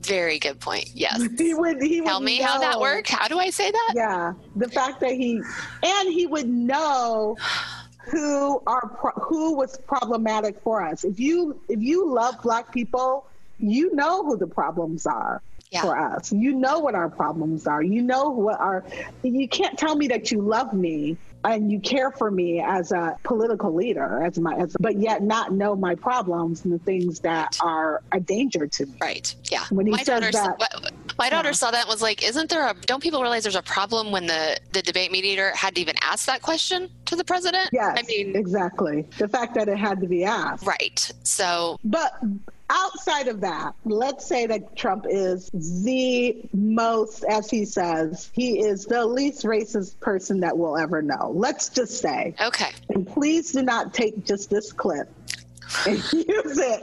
Very good point. Yes. he would. He tell would me know, how that worked. How do I say that? Yeah, the fact that he and he would know who are who was problematic for us. If you if you love black people you know who the problems are yeah. for us. You know what our problems are. You know what our, you can't tell me that you love me and you care for me as a political leader, as my, as, but yet not know my problems and the things that are a danger to me. Right. Yeah. When he my says that. What, My daughter yeah. saw that and was like, "Isn't there a? Don't people realize there's a problem when the the debate mediator had to even ask that question to the president?" Yes, I mean, exactly. The fact that it had to be asked, right? So, but outside of that, let's say that Trump is the most, as he says, he is the least racist person that we'll ever know. Let's just say. Okay. And please do not take just this clip and use it.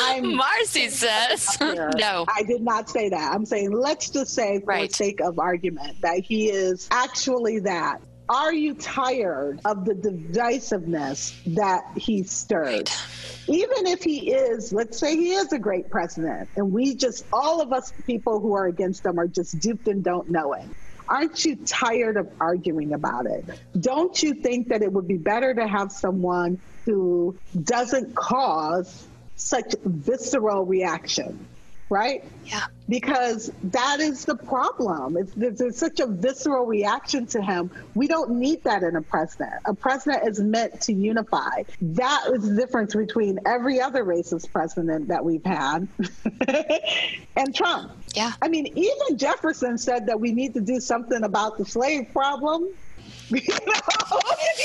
I'm Marcy says no. I did not say that. I'm saying let's just say, for right. sake of argument, that he is actually that. Are you tired of the divisiveness that he stirred? Right even if he is, let's say he is a great president, and we just, all of us people who are against him are just duped and don't know it. Aren't you tired of arguing about it? Don't you think that it would be better to have someone who doesn't cause such visceral reaction? Right? Yeah. Because that is the problem. It's, there's, such a visceral reaction to him. We don't need that in a president. A president is meant to unify. That is the difference between every other racist president that we've had and Trump. Yeah. I mean, even Jefferson said that we need to do something about the slave problem. You know,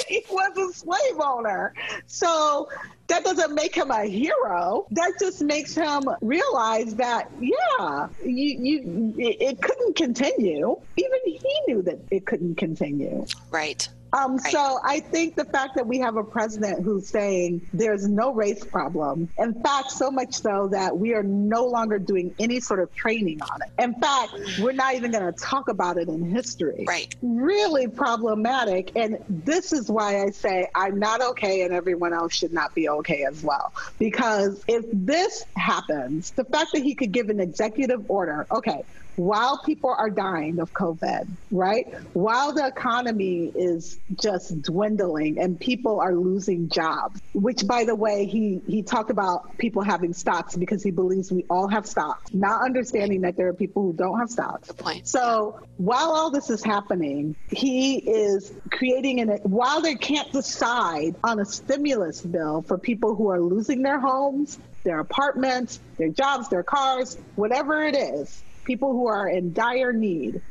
he was a slave owner. So that doesn't make him a hero. That just makes him realize that, yeah, you, you, it couldn't continue. Even he knew that it couldn't continue. Right. Um, right. So I think the fact that we have a president who's saying there's no race problem, in fact, so much so that we are no longer doing any sort of training on it. In fact, we're not even going to talk about it in history. Right. Really problematic. And this is why I say I'm not okay and everyone else should not be okay as well. Because if this happens, the fact that he could give an executive order, okay, while people are dying of COVID, right? While the economy is just dwindling and people are losing jobs, which by the way, he, he talked about people having stocks because he believes we all have stocks, not understanding that there are people who don't have stocks. So while all this is happening, he is creating an, while they can't decide on a stimulus bill for people who are losing their homes, their apartments, their jobs, their cars, whatever it is, people who are in dire need.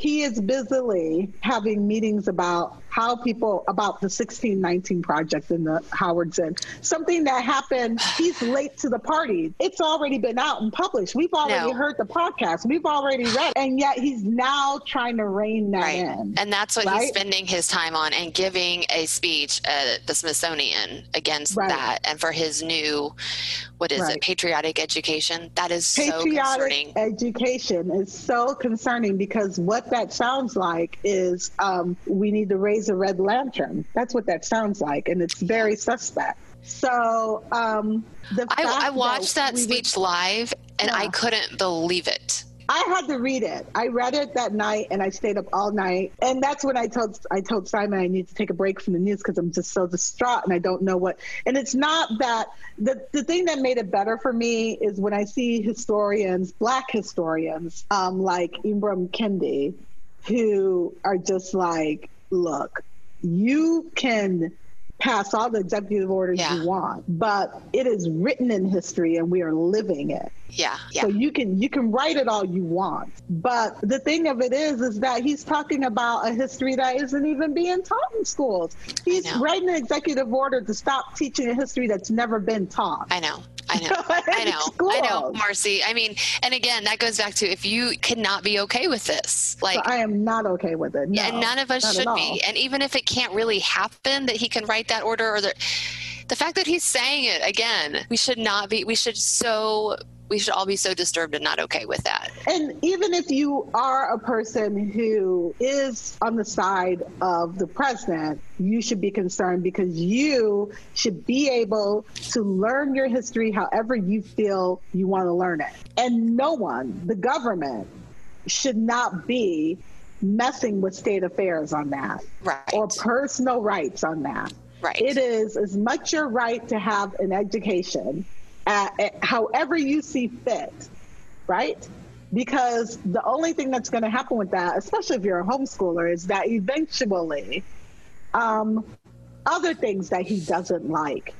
He is busily having meetings about how people about the 1619 project in the Howard Zinn. Something that happened, he's late to the party. It's already been out and published. We've already no. heard the podcast. We've already read, and yet he's now trying to rein that right. in. And that's what right? he's spending his time on and giving a speech at the Smithsonian against right. that and for his new what is it patriotic education that is patriotic so concerning education is so concerning because what that sounds like is um, we need to raise a red lantern. That's what that sounds like, and it's very suspect. So um, the I, I watched that, that speech would, live, and yeah. I couldn't believe it. I had to read it. I read it that night, and I stayed up all night. And that's when I told I told Simon I need to take a break from the news because I'm just so distraught and I don't know what. And it's not that the the thing that made it better for me is when I see historians, Black historians, um, like Ibram Kendi, who are just like look, you can pass all the executive orders yeah. you want, but it is written in history and we are living it. Yeah, yeah. So you can you can write it all you want, but the thing of it is, is that he's talking about a history that isn't even being taught in schools. He's writing an executive order to stop teaching a history that's never been taught. I know. I know. I know. I know, Marcy. I mean, and again, that goes back to if you cannot be okay with this, like I am not okay with it. No, and none of us should be. And even if it can't really happen, that he can write that order or the the fact that he's saying it again, we should not be. We should so we should all be so disturbed and not okay with that. And even if you are a person who is on the side of the president, you should be concerned because you should be able to learn your history however you feel you want to learn it. And no one, the government, should not be messing with state affairs on that right. or personal rights on that. Right. It is as much your right to have an education however you see fit, right? Because the only thing that's going to happen with that, especially if you're a homeschooler, is that eventually um, other things that he doesn't like,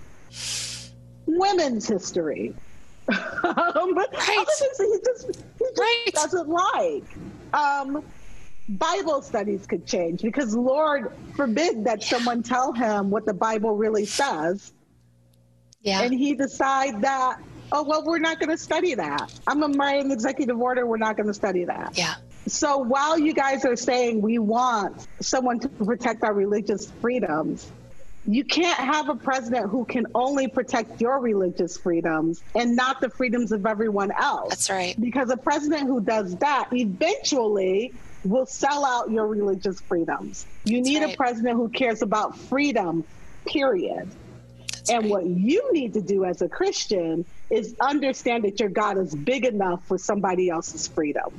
women's history, um, right. other things that he just he just right. doesn't like. Um, Bible studies could change because Lord forbid that someone tell him what the Bible really says. Yeah. And he decide that, oh, well, we're not going to study that. I'm going to write an executive order. We're not going to study that. Yeah. So while you guys are saying we want someone to protect our religious freedoms, you can't have a president who can only protect your religious freedoms and not the freedoms of everyone else. That's right. Because a president who does that eventually will sell out your religious freedoms. You That's need right. a president who cares about freedom, period. That's and right. what you need to do as a Christian is understand that your God is big enough for somebody else's freedom.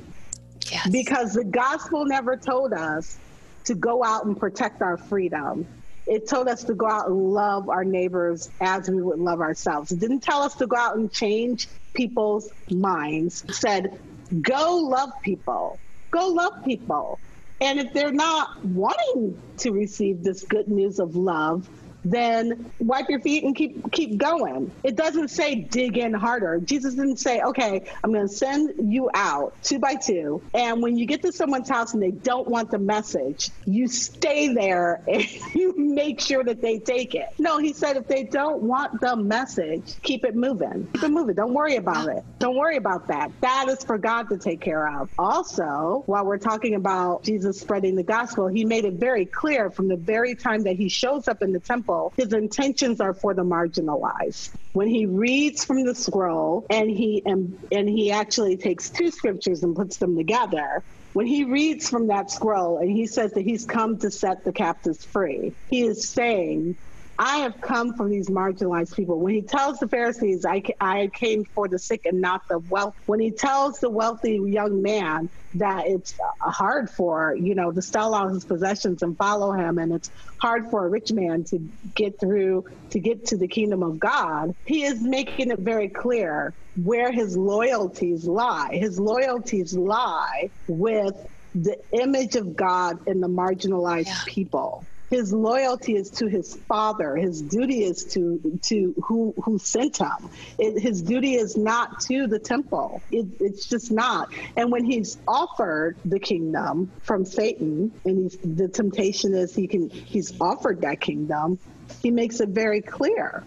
Yes. Because the gospel never told us to go out and protect our freedom. It told us to go out and love our neighbors as we would love ourselves. It didn't tell us to go out and change people's minds. It said, go love people go love people. And if they're not wanting to receive this good news of love, then wipe your feet and keep keep going. It doesn't say dig in harder. Jesus didn't say, okay, I'm going to send you out two by two, and when you get to someone's house and they don't want the message, you stay there and you make sure that they take it. No, he said if they don't want the message, keep it moving. Keep it moving. Don't worry about it. Don't worry about that. That is for God to take care of. Also, while we're talking about Jesus spreading the gospel, he made it very clear from the very time that he shows up in the temple people, his intentions are for the marginalized. When he reads from the scroll and he and, and he actually takes two scriptures and puts them together, when he reads from that scroll and he says that he's come to set the captives free, he is saying I have come from these marginalized people. When he tells the Pharisees, I, I came for the sick and not the wealth, when he tells the wealthy young man that it's uh, hard for, you know, to sell out his possessions and follow him, and it's hard for a rich man to get through, to get to the kingdom of God, he is making it very clear where his loyalties lie. His loyalties lie with the image of God in the marginalized yeah. people his loyalty is to his father. His duty is to to who who sent him. It, his duty is not to the temple. It, it's just not. And when he's offered the kingdom from Satan, and the temptation is he can he's offered that kingdom. He makes it very clear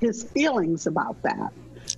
his feelings about that.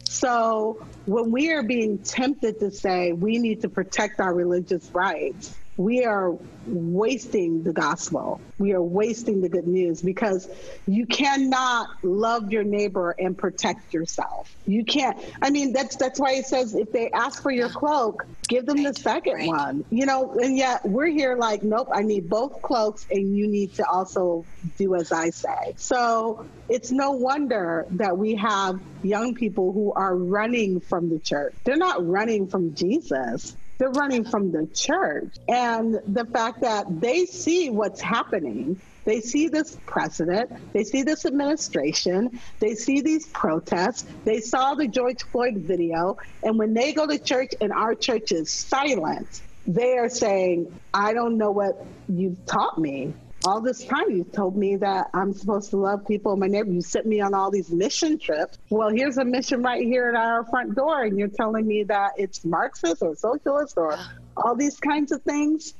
So when we are being tempted to say we need to protect our religious rights, we are wasting the gospel. We are wasting the good news because you cannot love your neighbor and protect yourself. You can't. I mean, that's that's why it says if they ask for your cloak, give them right, the second right. one. You know, and yet we're here like, nope, I need both cloaks, and you need to also do as I say. So it's no wonder that we have young people who are running from the church. They're not running from Jesus they're running from the church. And the fact that they see what's happening, they see this precedent, they see this administration, they see these protests, they saw the George Floyd video, and when they go to church and our church is silent, they are saying, I don't know what you've taught me all this time you told me that I'm supposed to love people in my neighborhood. You sent me on all these mission trips. Well, here's a mission right here at our front door, and you're telling me that it's Marxist or socialist or all these kinds of things.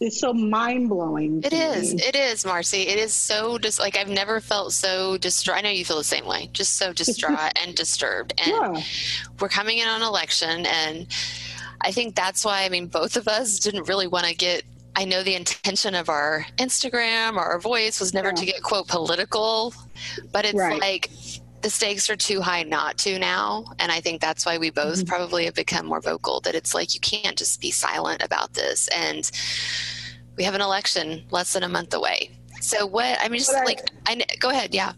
It's so mind blowing. It is. Me. It is, Marcy. It is so just like I've never felt so distraught. I know you feel the same way. Just so distraught and disturbed. And yeah. we're coming in on election, and I think that's why. I mean, both of us didn't really want to get I know the intention of our Instagram or our voice was never yeah. to get quote political, but it's right. like the stakes are too high not to now. And I think that's why we both mm-hmm. probably have become more vocal that it's like you can't just be silent about this. And we have an election less than a month away. So what I mean, just like I go ahead, yeah.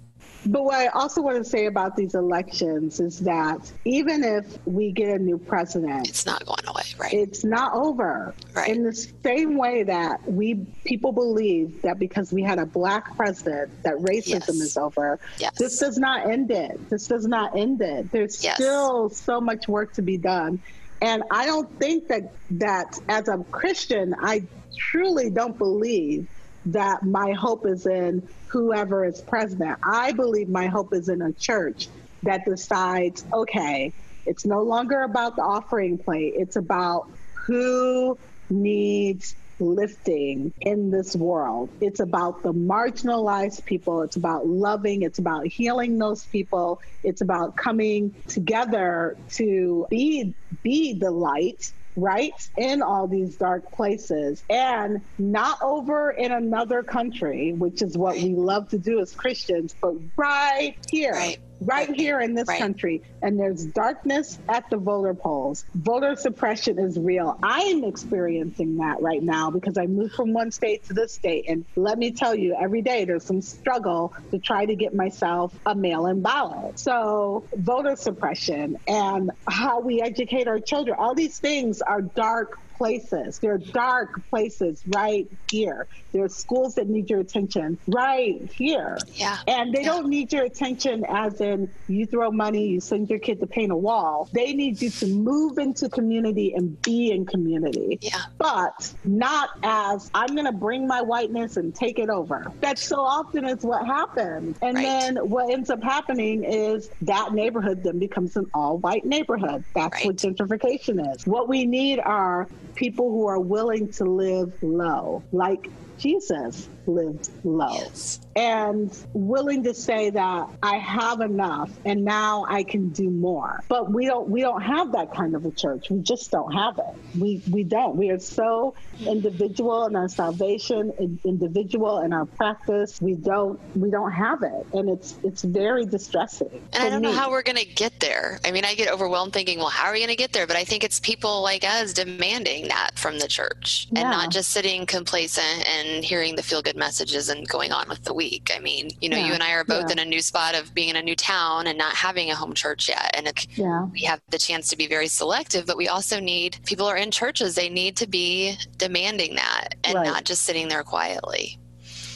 But what I also want to say about these elections is that even if we get a new president, it's not going away, right? It's not over. Right. In the same way that we people believe that because we had a black president that racism yes. is over. Yes. This does not end it. This does not end it. There's yes. still so much work to be done. And I don't think that that as a Christian, I truly don't believe that my hope is in whoever is president. I believe my hope is in a church that decides, okay, It's no longer about the offering plate. It's about who needs lifting in this world. It's about the marginalized people. It's about loving. It's about healing those people. It's about coming together to be be the light right in all these dark places and not over in another country which is what we love to do as christians but right here. Right right here in this right. country and there's darkness at the voter polls. Voter suppression is real. I am experiencing that right now because i moved from one state to this state and let me tell you every day there's some struggle to try to get myself a mail-in ballot. So voter suppression and how we educate our children all these things are dark places. There are dark places right here. There are schools that need your attention right here. Yeah. And they yeah. don't need your attention as in you throw money, you send your kid to paint a wall. They need you to move into community and be in community. Yeah. But not as I'm going to bring my whiteness and take it over. That so often is what happens. And right. then what ends up happening is that neighborhood then becomes an all white neighborhood. That's right. what gentrification is. What we need are people who are willing to live low, like Jesus lived low. Yes. And willing to say that I have enough and now I can do more. But we don't we don't have that kind of a church. We just don't have it. We we don't. We are so individual in our salvation, individual in our practice. We don't we don't have it. And it's it's very distressing. And I don't me. know how we're gonna get there. I mean I get overwhelmed thinking, well, how are we gonna get there? But I think it's people like us demanding that from the church Yeah. and not just sitting complacent and hearing the feel good messages and going on with the week. I mean, you know, Yeah. you and I are both Yeah. in a new spot of being in a new town and not having a home church yet. And it, Yeah. we have the chance to be very selective, but we also need people are in churches, they need to be demanding that and Right. not just sitting there quietly.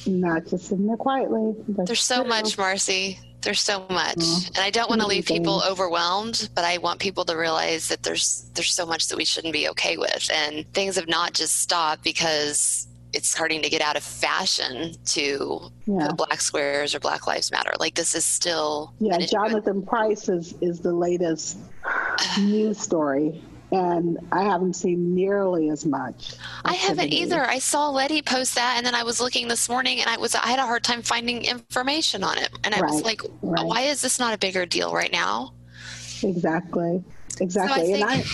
Not just sitting there quietly. That's There's so true. much, Marcy. There's so much. And I don't want to leave people overwhelmed, but I want people to realize that there's there's so much that we shouldn't be okay with. And things have not just stopped because it's starting to get out of fashion to Yeah. black squares or black lives matter. Like this is still Yeah, an issue. Jonathan Price is is the latest news story, and I haven't seen nearly as much. I haven't either. I saw Letty post that, and then I was looking this morning, and I was I had a hard time finding information on it, and I was like, right. why is this not a bigger deal right now? Exactly, exactly. think- and I,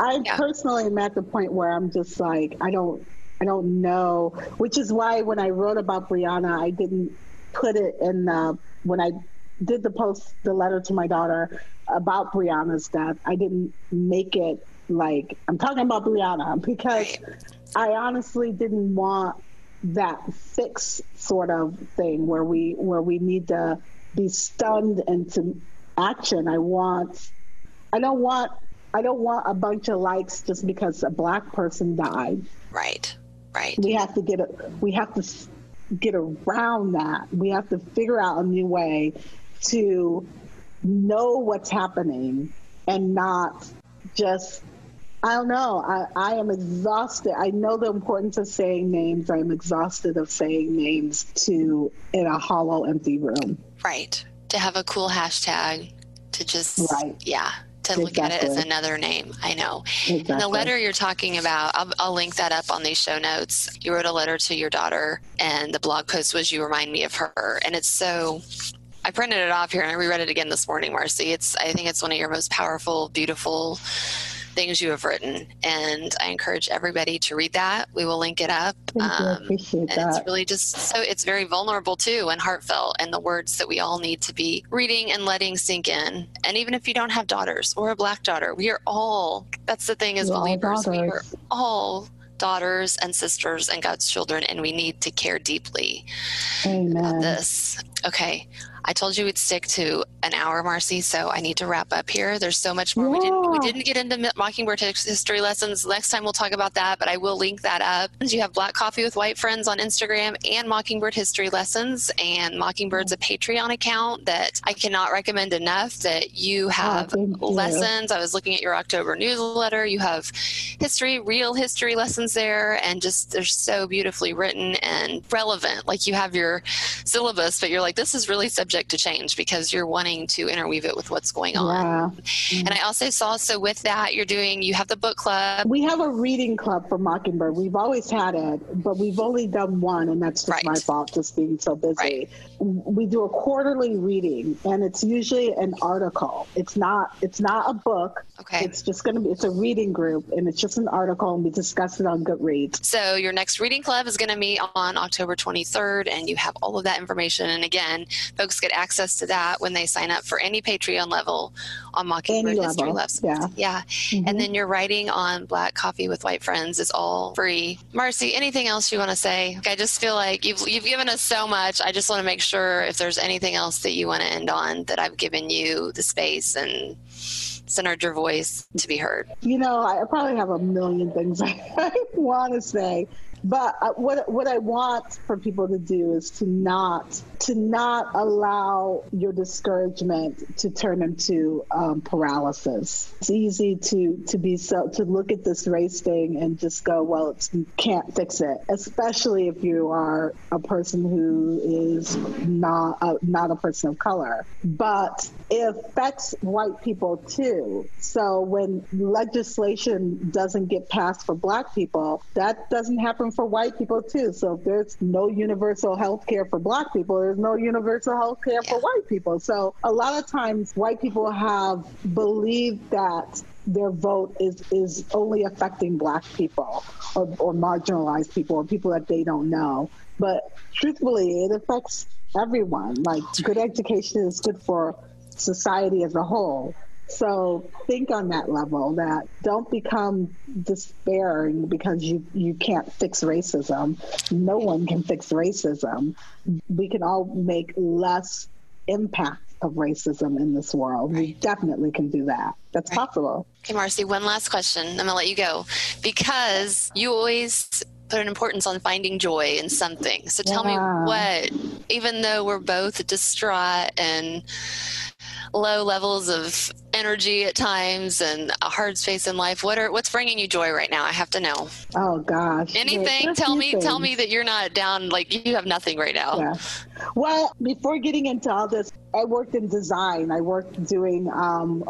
I Yeah. personally am at the point where I'm just like, I don't, I don't know. Which is why when I wrote about Breonna, I didn't put it in the when I did the post, the letter to my daughter about Breonna's death. I didn't make it like I'm talking about Breonna because I honestly didn't want that fix sort of thing where we where we need to be stunned into action. I want I don't want I don't want a bunch of likes just because a black person died. Right, right. We have to get it we have to get around that. We have to figure out a new way to know what's happening and not just I don't know. I, I am exhausted. I know the importance of saying names. I'm exhausted of saying names to in a hollow, empty room. Right. To have a cool hashtag to just, Right. yeah, to look at it as another name. I know. Exactly. And the letter you're talking about, I'll, I'll link that up on these show notes. You wrote a letter to your daughter, and the blog post was You Remind Me of Her. And it's so. I printed it off here and I reread it again this morning, Marcy. It's I think it's one of your most powerful, beautiful things you have written. And I encourage everybody to read that. We will link it up. Thank you. I Um, appreciate that. it's really just so it's very vulnerable too and heartfelt and the words that we all need to be reading and letting sink in and even if you don't have daughters or a black daughter we are all that's the thing as We're all believers we are daughters. all daughters and sisters and god's children and we need to care deeply about Amen. this okay I told you we'd stick to an hour, Marcy, so I need to wrap up here. There's so much more. We didn't we didn't get into Mockingbird history lessons. Next time we'll talk about that, but I will link that up. You have Black Coffee with White Friends on Instagram and Mockingbird history lessons, and Mockingbird's a Patreon account that I cannot recommend enough. That you oh, have thank you. lessons. I was looking at your October newsletter. You have history, real history lessons there, and just they're so beautifully written and relevant. Like you have your syllabus, but you're like, this is really subject subject to change because you're wanting to interweave it with what's going on. Yeah. And I also saw so with that you're doing you have the book club. We have a reading club for Mockingbird. We've always had it, but we've only done one, and that's just right. my fault, just being so busy. Right. We do a quarterly reading, and it's usually an article. It's not. It's not a book. Okay. It's just going to be. It's a reading group, and it's just an article, and we discuss it on Goodreads. So your next reading club is going to meet on October 23rd, and you have all of that information. And again, folks get access to that when they sign up for any Patreon level on Mockingbird any History Loves. Yeah. Yeah. Mm-hmm. And then your writing on Black Coffee with White Friends is all free. Marcy, anything else you want to say? I just feel like you've you've given us so much. I just want to make sure if there's anything else that you want to end on that I've given you the space and centered your voice to be heard. You know, I probably have a million things I want to say but uh, what what I want for people to do is to not to not allow your discouragement to turn into um, paralysis. It's easy to to be so to look at this race thing and just go, well, it's, you can't fix it, especially if you are a person who is not a, not a person of color. But it affects white people too. So when legislation doesn't get passed for Black people, that doesn't happen for white people too. So if there's no universal health care for black people, there's no universal health care for white people. So a lot of times white people have believed that their vote is, is only affecting black people or, or marginalized people or people that they don't know. But truthfully, it affects everyone. Like good education is good for society as a whole. So think on that level that don't become despairing because you, you can't fix racism. No one can fix racism. We can all make less impact of racism in this world. Right. We definitely can do that. That's right. possible. Okay, Marcy, one last question. I'm going to let you go because you always put an importance on finding joy in something. So tell yeah. me what, even though we're both distraught and low levels of energy at times and a hard space in life what are what's bringing you joy right now i have to know oh gosh anything tell me things. tell me that you're not down like you have nothing right now yeah well before getting into all this i worked in design i worked doing um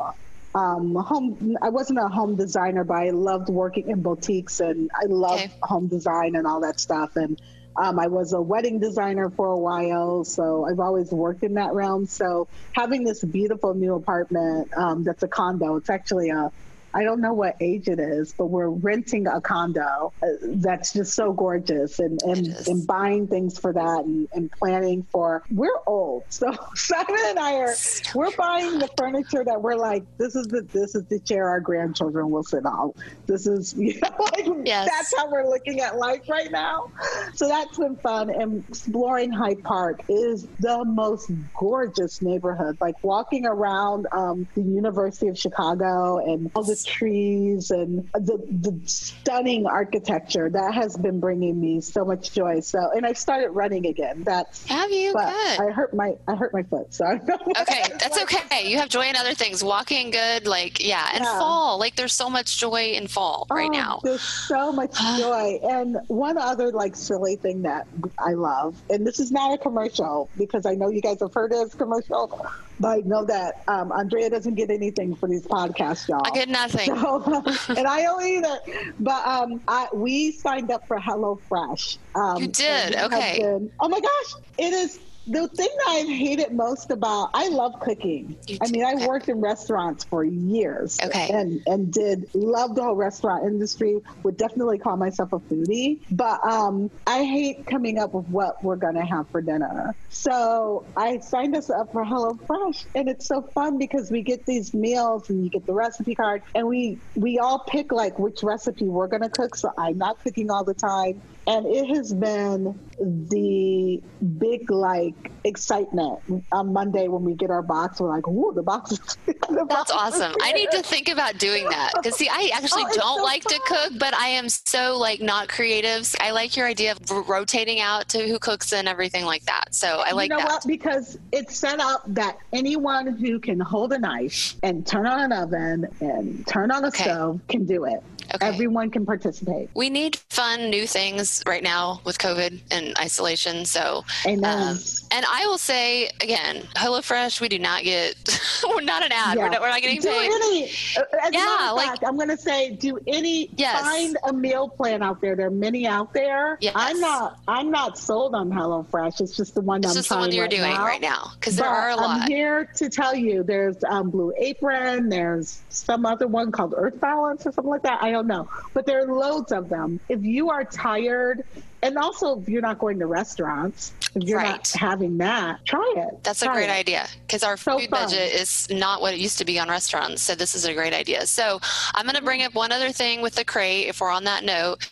um, home. I wasn't a home designer, but I loved working in boutiques and I loved okay. home design and all that stuff. And um, I was a wedding designer for a while, so I've always worked in that realm. So having this beautiful new apartment um, that's a condo, it's actually a I don't know what age it is, but we're renting a condo uh, that's just so gorgeous and, and, and buying things for that and, and, planning for. We're old. So Simon and I are, we're buying the furniture that we're like, this is the, this is the chair our grandchildren will sit on. This is, you know, like, yes. that's how we're looking at life right now. So that's been fun. And exploring Hyde Park is the most gorgeous neighborhood. Like walking around um, the University of Chicago and all the trees and the, the stunning architecture that has been bringing me so much joy. So, and I started running again. That's have you? Good. I hurt my I hurt my foot. So okay, that's okay. You have joy in other things. Walking good, like yeah, and yeah. fall. Like there's so much joy in fall oh, right now. There's so much joy. And one other like silly thing that I love, and this is not a commercial because I know you guys have heard this commercial, but I know that um, Andrea doesn't get anything for these podcasts, y'all. I get nothing. So, and I don't either. But um, I, we signed up for HelloFresh. Um, you did? Okay. Oh my gosh. It is the thing that I've hated most about I love cooking. I mean, I worked in restaurants for years. Okay. And and did love the whole restaurant industry. Would definitely call myself a foodie, but um, I hate coming up with what we're gonna have for dinner. So I signed us up for HelloFresh, and it's so fun because we get these meals and you get the recipe card, and we we all pick like which recipe we're gonna cook. So I'm not cooking all the time and it has been the big like excitement on Monday when we get our box. We're like, "Ooh, the box is." the That's box awesome. I need to think about doing that because see, I actually oh, don't so like fun. to cook, but I am so like not creative. I like your idea of rotating out to who cooks and everything like that. So I like you know that what? because it's set up that anyone who can hold a knife and turn on an oven and turn on a okay. stove can do it. Okay. Everyone can participate. We need fun new things right now with COVID and isolation. So, um, and I will say again, HelloFresh, we do not get, we're not an ad. Yeah. We're, not, we're, not, getting do paid. Any, uh, yeah, like fact, I'm going to say, do any, yes. find a meal plan out there. There are many out there. Yes. I'm not, I'm not sold on HelloFresh. It's just the one it's I'm just the one you're right doing now. right now. Cause there are a lot. I'm here to tell you there's um, Blue Apron. There's some other one called Earth Balance or something like that. I don't know, but there are loads of them. If you are tired and also if you're not going to restaurants if you're right. not having that try it that's try a great it. idea because our so food fun. budget is not what it used to be on restaurants so this is a great idea so i'm going to bring up one other thing with the crate if we're on that note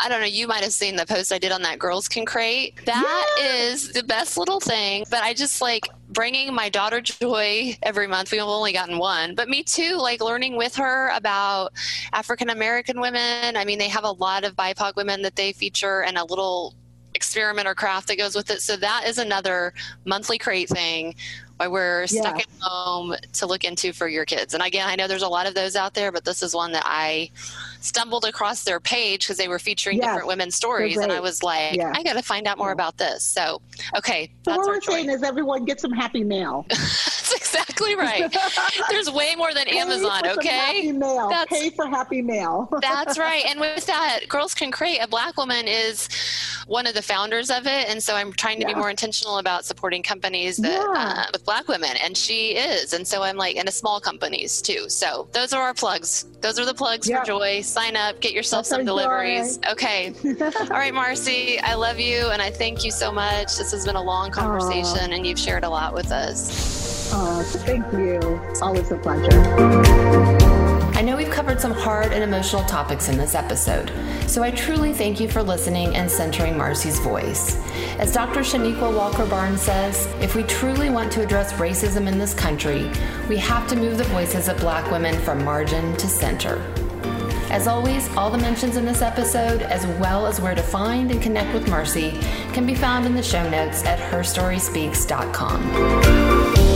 i don't know you might have seen the post i did on that girls can crate That is the best little thing but i just like bringing my daughter joy every month. We've only gotten one, but me too, like learning with her about African American women. I mean, they have a lot of BIPOC women that they feature and a little experiment or craft that goes with it. So that is another monthly crate thing why we're stuck at home to look into for your kids. And again, I know there's a lot of those out there, but this is one that I stumbled across their page because they were featuring yes. different women's stories, and I was like, yeah. I got to find out more yeah. about this. So, okay, so what we're saying is everyone get some happy mail. that's exactly right. there's way more than Pay Amazon. Okay, happy mail. That's, Pay for happy mail. that's right. And with that, Girls Can Crate, A black woman is one of the founders of it, and so I'm trying to yeah. be more intentional about supporting companies that uh, black women, and she is, and so I'm like, in a small companies too. So those are our plugs. Those are the plugs for Joy sign up, get yourself That's some deliveries. Okay. All right, Marcy, I love you and I thank you so much. This has been a long conversation Aww. and you've shared a lot with us. Oh, thank you. Always a pleasure. I know we've covered some hard and emotional topics in this episode, so I truly thank you for listening and centering Marcy's voice. As Dr. Chanequa Walker Barnes says, if we truly want to address racism in this country, we have to move the voices of black women from margin to center. As always, all the mentions in this episode, as well as where to find and connect with Marcy, can be found in the show notes at herstoryspeaks.com.